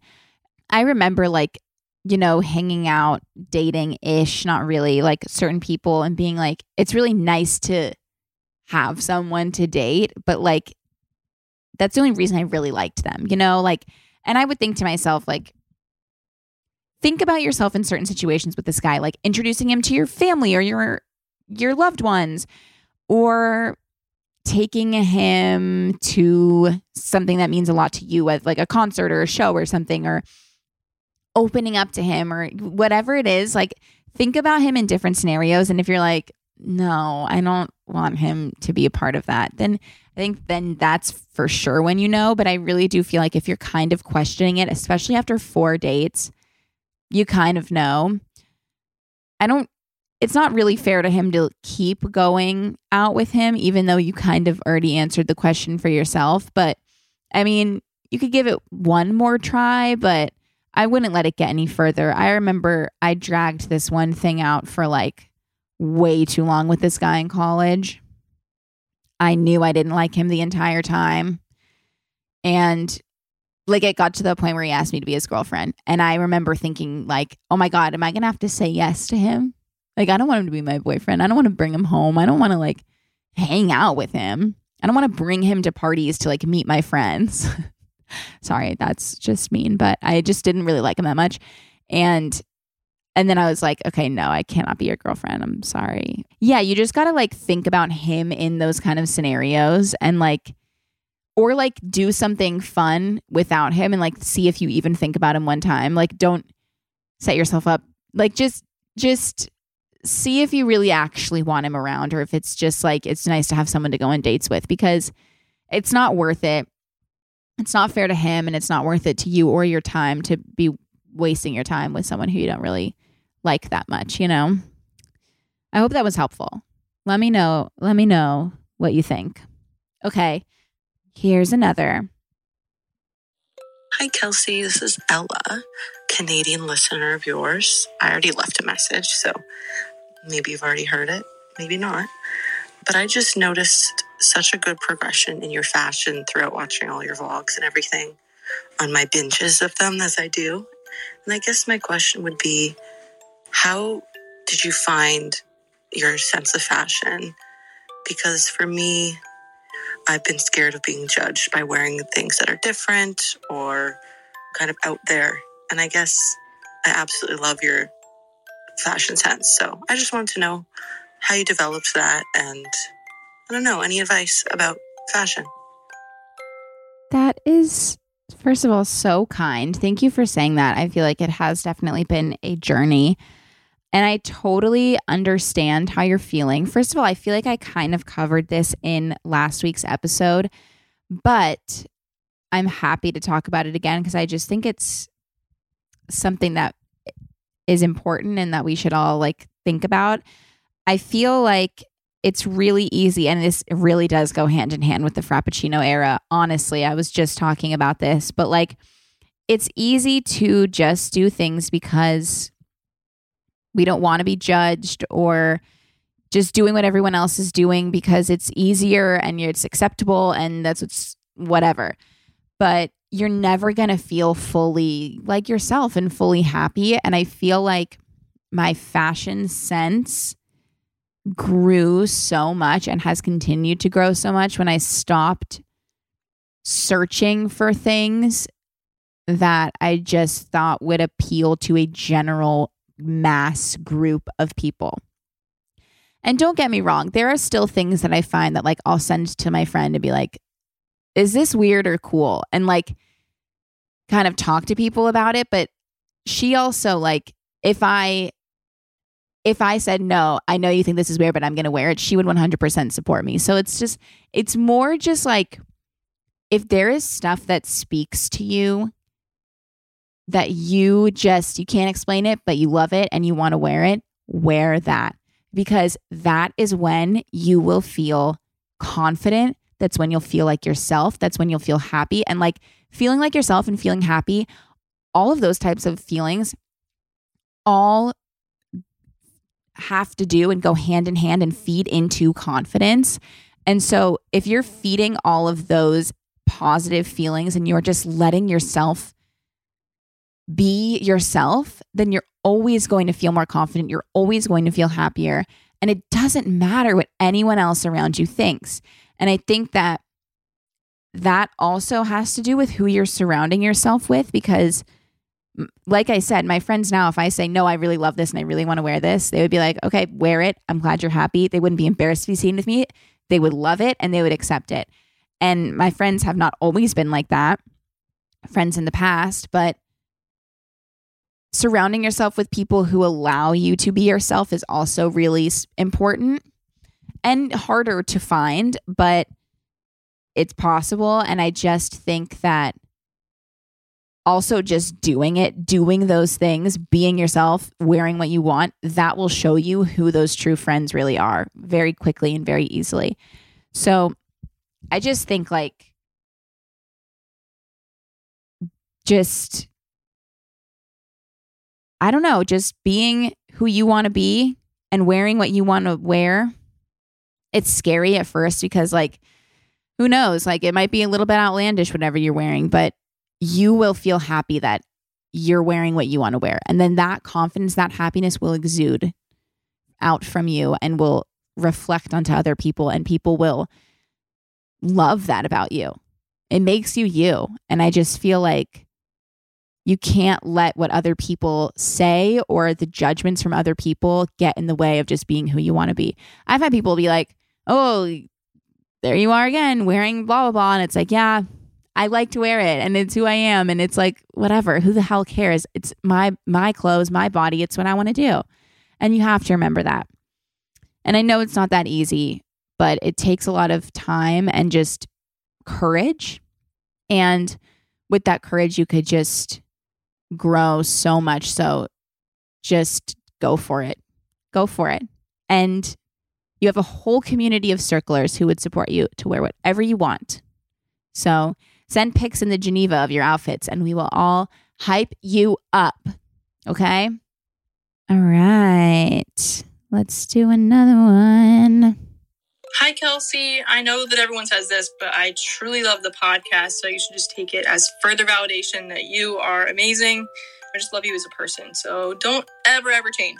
I remember like, you know, hanging out, dating ish, not really like certain people and being like, it's really nice to have someone to date, but like, that's the only reason I really liked them, you know, like, and I would think to myself, like, think about yourself in certain situations with this guy, like introducing him to your family or your your loved ones, or taking him to something that means a lot to you, like a concert or a show or something, or opening up to him or whatever it is. Like, think about him in different scenarios. And if you're like, no, I don't want him to be a part of that, then I think then that's for sure when you know. But I really do feel like if you're kind of questioning it, especially after four dates, you kind of know. I don't it's not really fair to him to keep going out with him, even though you kind of already answered the question for yourself. But I mean, you could give it one more try, but I wouldn't let it get any further. I remember I dragged this one thing out for like way too long with this guy in college. I knew I didn't like him the entire time. And like it got to the point where he asked me to be his girlfriend. And I remember thinking, like, oh my God, am I going to have to say yes to him? Like, I don't want him to be my boyfriend. I don't want to bring him home. I don't want to like hang out with him. I don't want to bring him to parties to like meet my friends. Sorry, that's just mean, but I just didn't really like him that much. And and then I was like, okay, no, I cannot be your girlfriend. I'm sorry. Yeah, you just got to like think about him in those kind of scenarios and like, or like do something fun without him and like see if you even think about him one time. Like, don't set yourself up. Like, just, just see if you really actually want him around or if it's just like, it's nice to have someone to go on dates with because it's not worth it. It's not fair to him and it's not worth it to you or your time to be wasting your time with someone who you don't really like that much, you know? I hope that was helpful. Let me know. Let me know what you think. Okay. Here's another. Hi, Kelsey. This is Ella, Canadian listener of yours. I already left a message, so maybe you've already heard it, maybe not. But I just noticed such a good progression in your fashion throughout watching all your vlogs and everything on my binges of them as I do. And I guess my question would be how did you find your sense of fashion? Because for me, I've been scared of being judged by wearing things that are different or kind of out there. And I guess I absolutely love your fashion sense. So I just wanted to know how you developed that and I don't know, any advice about fashion? That is first of all so kind. Thank you for saying that. I feel like it has definitely been a journey. And I totally understand how you're feeling. First of all, I feel like I kind of covered this in last week's episode, but I'm happy to talk about it again because I just think it's something that is important and that we should all like think about. I feel like it's really easy and this really does go hand in hand with the frappuccino era. Honestly, I was just talking about this, but like it's easy to just do things because we don't want to be judged or just doing what everyone else is doing because it's easier and it's acceptable and that's what's whatever. But you're never going to feel fully like yourself and fully happy. And I feel like my fashion sense grew so much and has continued to grow so much when I stopped searching for things that I just thought would appeal to a general mass group of people. And don't get me wrong, there are still things that I find that like I'll send to my friend and be like, is this weird or cool? And like kind of talk to people about it. But she also like, if I if I said no, I know you think this is weird, but I'm to wear it, she would 100% support me. So it's just, it's more just like if there is stuff that speaks to you that you just you can't explain it but you love it and you want to wear it wear that. Because that is when you will feel confident. That's when you'll feel like yourself. That's when you'll feel happy. And like feeling like yourself and feeling happy all of those types of feelings all have to do and go hand in hand and feed into confidence. And so if you're feeding all of those positive feelings and you're just letting yourself be yourself, then you're always going to feel more confident. You're always going to feel happier. And it doesn't matter what anyone else around you thinks. And I think that that also has to do with who you're surrounding yourself with because like I said, my friends now, if I say, no, I really love this and I really want to wear this, they would be like, okay, wear it. I'm glad you're happy. They wouldn't be embarrassed to be seen with me. They would love it and they would accept it. And my friends have not always been like that, friends in the past, but surrounding yourself with people who allow you to be yourself is also really important and harder to find, but it's possible. And I just think that also just doing it, doing those things, being yourself, wearing what you want, that will show you who those true friends really are very quickly and very easily. So I just think like, just I don't know, just being who you want to be and wearing what you want to wear. It's scary at first because, like, who knows? Like, it might be a little bit outlandish, whatever you're wearing, but you will feel happy that you're wearing what you want to wear. And then that confidence, that happiness will exude out from you and will reflect onto other people, and people will love that about you. It makes you you. And I just feel like You can't let what other people say or the judgments from other people get in the way of just being who you want to be. I've had people be like, oh, there you are again wearing blah, blah, blah. And it's like, yeah, I like to wear it and it's who I am. And it's like, whatever, who the hell cares? It's my, my clothes, my body. It's what I want to do. And you have to remember that. And I know it's not that easy, but it takes a lot of time and just courage. And with that courage, you could just grow so much. So just go for it. Go for it. And you have a whole community of circlers who would support you to wear whatever you want. So send pics in the Geneva of your outfits and we will all hype you up. Okay? All right. Let's do another one. Hi, Kelsey. I know that everyone says this, but I truly love the podcast. So you should just take it as further validation that you are amazing. I just love you as a person. So don't ever, ever change.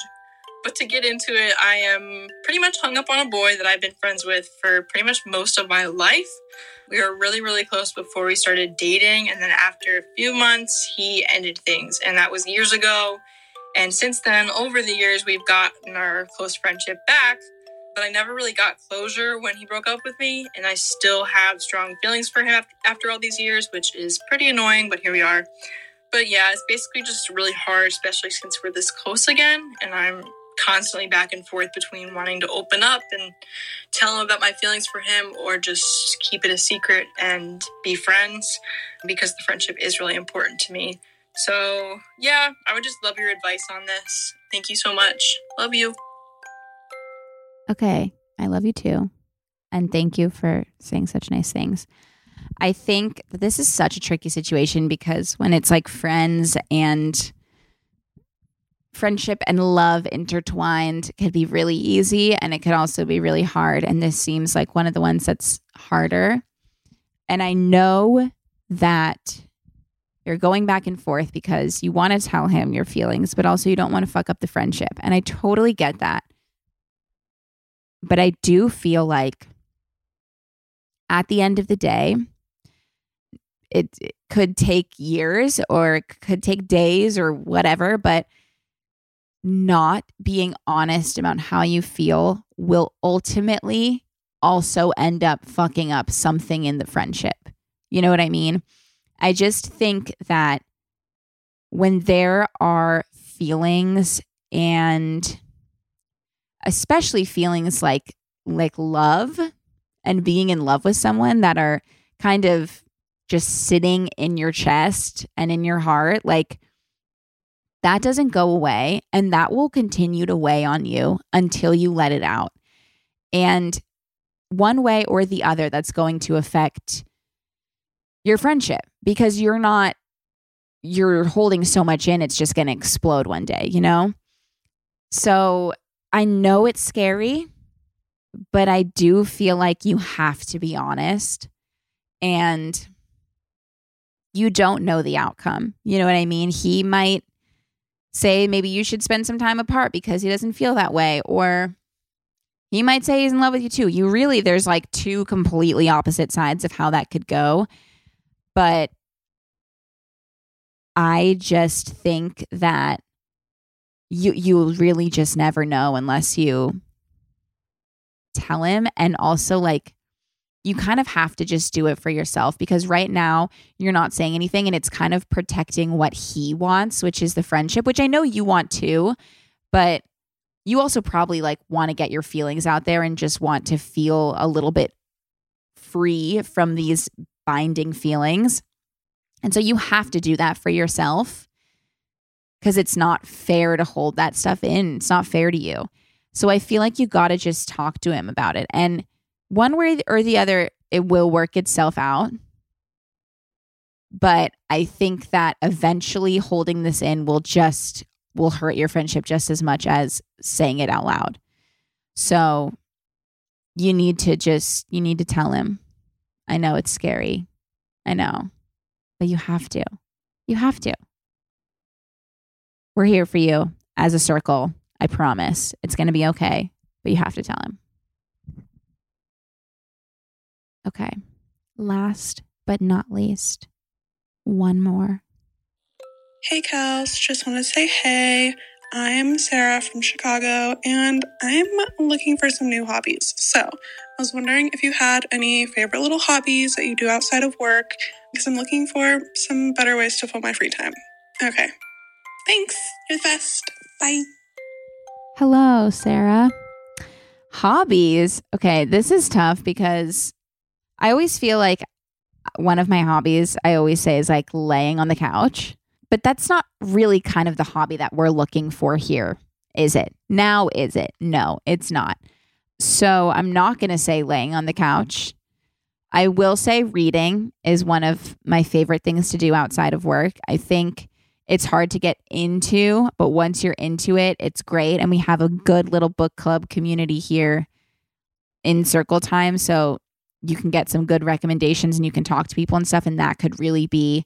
But to get into it, I am pretty much hung up on a boy that I've been friends with for pretty much most of my life. We were really, really close before we started dating. And then after a few months, he ended things. And that was years ago. And since then, over the years, we've gotten our close friendship back but I never really got closure when he broke up with me, and I still have strong feelings for him after all these years, which is pretty annoying, but here we are. But yeah, it's basically just really hard, especially since we're this close again, and I'm constantly back and forth between wanting to open up and tell him about my feelings for him or just keep it a secret and be friends because the friendship is really important to me. So, yeah, I would just love your advice on this. Thank you so much. Love you. Okay. I love you too. And thank you for saying such nice things. I think this is such a tricky situation because when it's like friends and friendship and love intertwined could be really easy and it could also be really hard. And this seems like one of the ones that's harder. And I know that you're going back and forth because you want to tell him your feelings, but also you don't want to fuck up the friendship. And I totally get that. But I do feel like at the end of the day, it, it could take years or it could take days or whatever, but not being honest about how you feel will ultimately also end up fucking up something in the friendship. You know what I mean? I just think that when there are feelings and especially feelings like like love and being in love with someone that are kind of just sitting in your chest and in your heart like that doesn't go away and that will continue to weigh on you until you let it out. And one way or the other that's going to affect your friendship because you're not you're holding so much in it's just going to explode one day you know? So I know it's scary, but I do feel like you have to be honest and you don't know the outcome. You know what I mean? He might say maybe you should spend some time apart because he doesn't feel that way or he might say he's in love with you too. You really there's like two completely opposite sides of how that could go. But I just think that you you really just never know unless you tell him. And also like you kind of have to just do it for yourself because right now you're not saying anything and it's kind of protecting what he wants which is the friendship which I know you want too but you also probably like want to get your feelings out there and just want to feel a little bit free from these binding feelings. And so you have to do that for yourself because it's not fair to hold that stuff in. It's not fair to you. So I feel like you got to just talk to him about it. And one way or the other, it will work itself out. But I think that eventually holding this in will just will hurt your friendship just as much as saying it out loud. So you need to just you need to tell him. I know it's scary. I know. But you have to. You have to. We're here for you as a circle. I promise. It's going to be okay, but you have to tell him. Okay. Last but not least, one more. Hey, Kels. Just want to say hey. I'm Sarah from Chicago and I'm looking for some new hobbies. So, I was wondering if you had any favorite little hobbies that you do outside of work because I'm looking for some better ways to fill my free time. Okay. Thanks. You're the best. Bye. Hello, Sarah. Hobbies. Okay, this is tough because I always feel like one of my hobbies I always say is like laying on the couch. But that's not really kind of the hobby that we're looking for here, is it? Now, is it? No, it's not. So I'm not going to say laying on the couch. I will say reading is one of my favorite things to do outside of work. I think it's hard to get into, but once you're into it, it's great. And we have a good little book club community here in circle time. So you can get some good recommendations and you can talk to people and stuff. And that could really be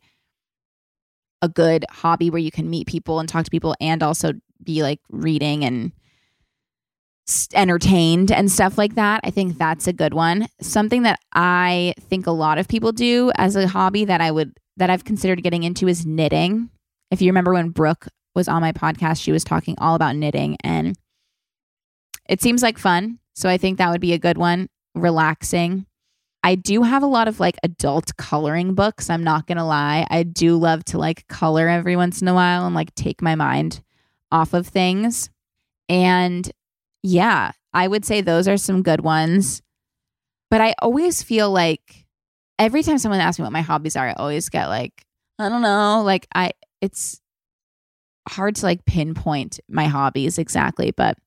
a good hobby where you can meet people and talk to people and also be like reading and entertained and stuff like that. I think that's a good one. Something that I think a lot of people do as a hobby that I would that I've considered getting into is knitting. If you remember when Brooke was on my podcast, she was talking all about knitting and it seems like fun. So I think that would be a good one. Relaxing. I do have a lot of like adult coloring books. I'm not going to lie. I do love to like color every once in a while and like take my mind off of things. And yeah, I would say those are some good ones. But I always feel like every time someone asks me what my hobbies are, I always get like, I don't know, like I it's hard to like pinpoint my hobbies exactly, but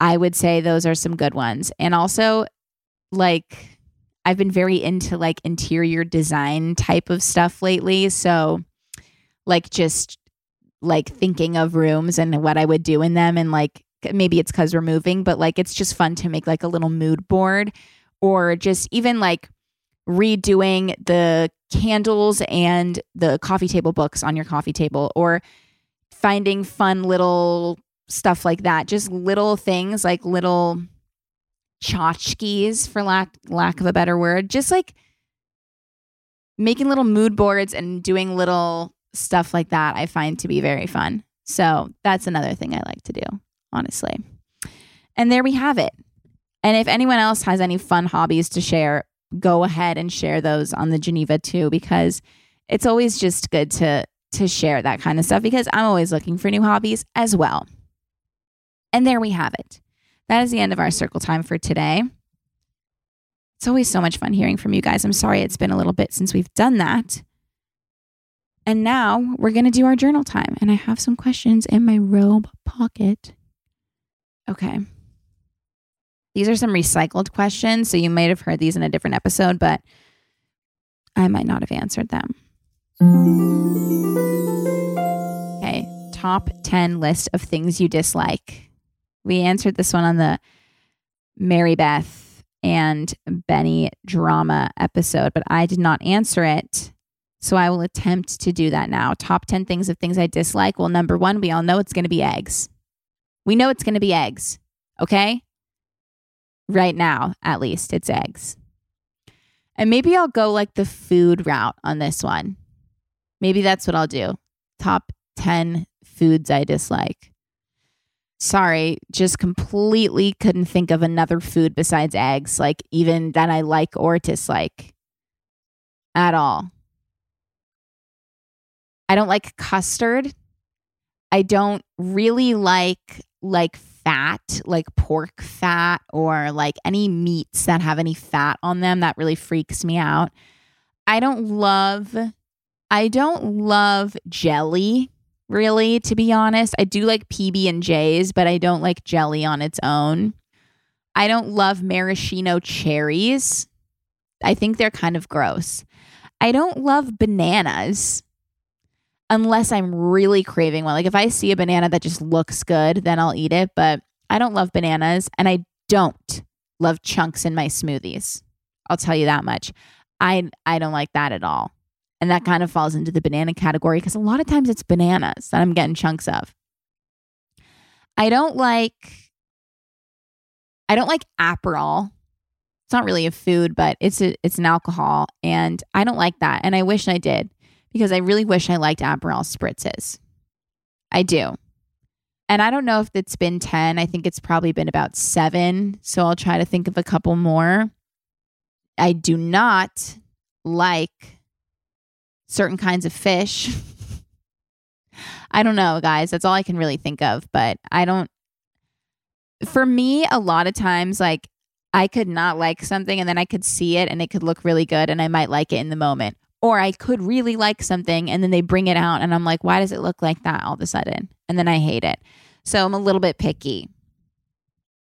I would say those are some good ones. And also like I've been very into like interior design type of stuff lately. So like just like thinking of rooms and what I would do in them and like maybe it's cuz we're moving, but like it's just fun to make like a little mood board or just even like redoing the candles and the coffee table books on your coffee table or finding fun little stuff like that. Just little things like little tchotchkes for lack lack of a better word. Just like making little mood boards and doing little stuff like that i find to be very fun. So that's another thing i like to do honestly. And there we have it. And if anyone else has any fun hobbies to share go ahead and share those on the geneva too because it's always just good to to share that kind of stuff because i'm always looking for new hobbies as well and there we have it that is the end of our circle time for today. It's always so much fun hearing from you guys. I'm sorry it's been a little bit since we've done that. And now we're going to do our journal time. And I have some questions in my robe pocket. Okay. These are some recycled questions. So you might have heard these in a different episode, but I might not have answered them. Okay. Top 10 list of things you dislike. We answered this one on the Mary Beth and Benny drama episode, but I did not answer it. So I will attempt to do that now. Top 10 things of things I dislike. Well, number one, we all know it's going to be eggs. We know it's going to be eggs. Okay. Right now, at least, it's eggs. And maybe I'll go like the food route on this one. Maybe that's what I'll do. Top 10 foods I dislike sorry, just completely couldn't think of another food besides eggs, like even that I like or dislike at all. I don't like custard. I don't really like like fat, like pork fat or like any meats that have any fat on them. That really freaks me out. I don't love I don't love jelly really, to be honest. I do like PB and J's, but I don't like jelly on its own. I don't love maraschino cherries. I think they're kind of gross. I don't love bananas unless I'm really craving one. Like if I see a banana that just looks good, then I'll eat it, but I don't love bananas and I don't love chunks in my smoothies. I'll tell you that much. I I don't like that at all. And that kind of falls into the banana category because a lot of times it's bananas that I'm getting chunks of. I don't like I don't like Aperol. It's not really a food, but it's a, it's an alcohol and I don't like that and I wish I did because I really wish I liked Aperol spritzes. I do. And I don't know if it's been 10. I think it's probably been about seven. So I'll try to think of a couple more. I do not like certain kinds of fish. I don't know, guys. That's all I can really think of. But I don't, for me, a lot of times, like I could not like something and then I could see it and it could look really good and I might like it in the moment. Or I could really like something and then they bring it out and I'm like, why does it look like that all of a sudden? And then I hate it. So I'm a little bit picky.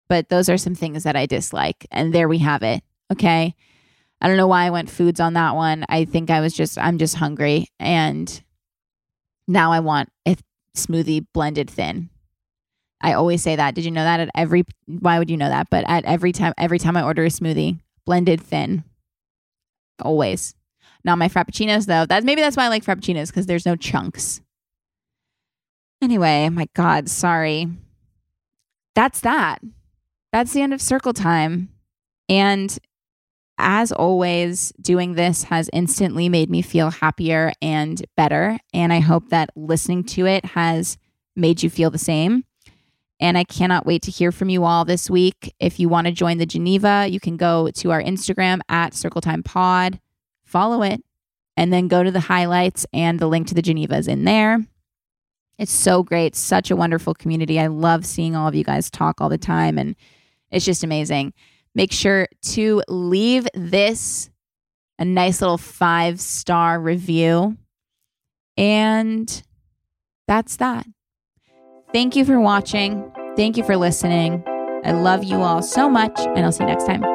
But those are some things that I dislike. And there we have it. Okay. I don't know why I went foods on that one. I think I was just, I'm just hungry. And now I want a smoothie blended thin. I always say that. Did you know that at every why would you know that? But at every time every time I order a smoothie, blended thin. Always. Not my frappuccinos though. That's maybe that's why I like frappuccinos because there's no chunks. Anyway, my God, sorry. That's that. That's the end of circle time. And as always, doing this has instantly made me feel happier and better. And I hope that listening to it has made you feel the same. And I cannot wait to hear from you all this week. If you want to join the Geneva, you can go to our Instagram at Circle Time Pod, follow it, and then go to the highlights, and the link to the Geneva is in there. It's so great. Such a wonderful community. I love seeing all of you guys talk all the time, and it's just amazing. Make sure to leave this a nice little five star review. And that's that. Thank you for watching. Thank you for listening. I love you all so much, and I'll see you next time.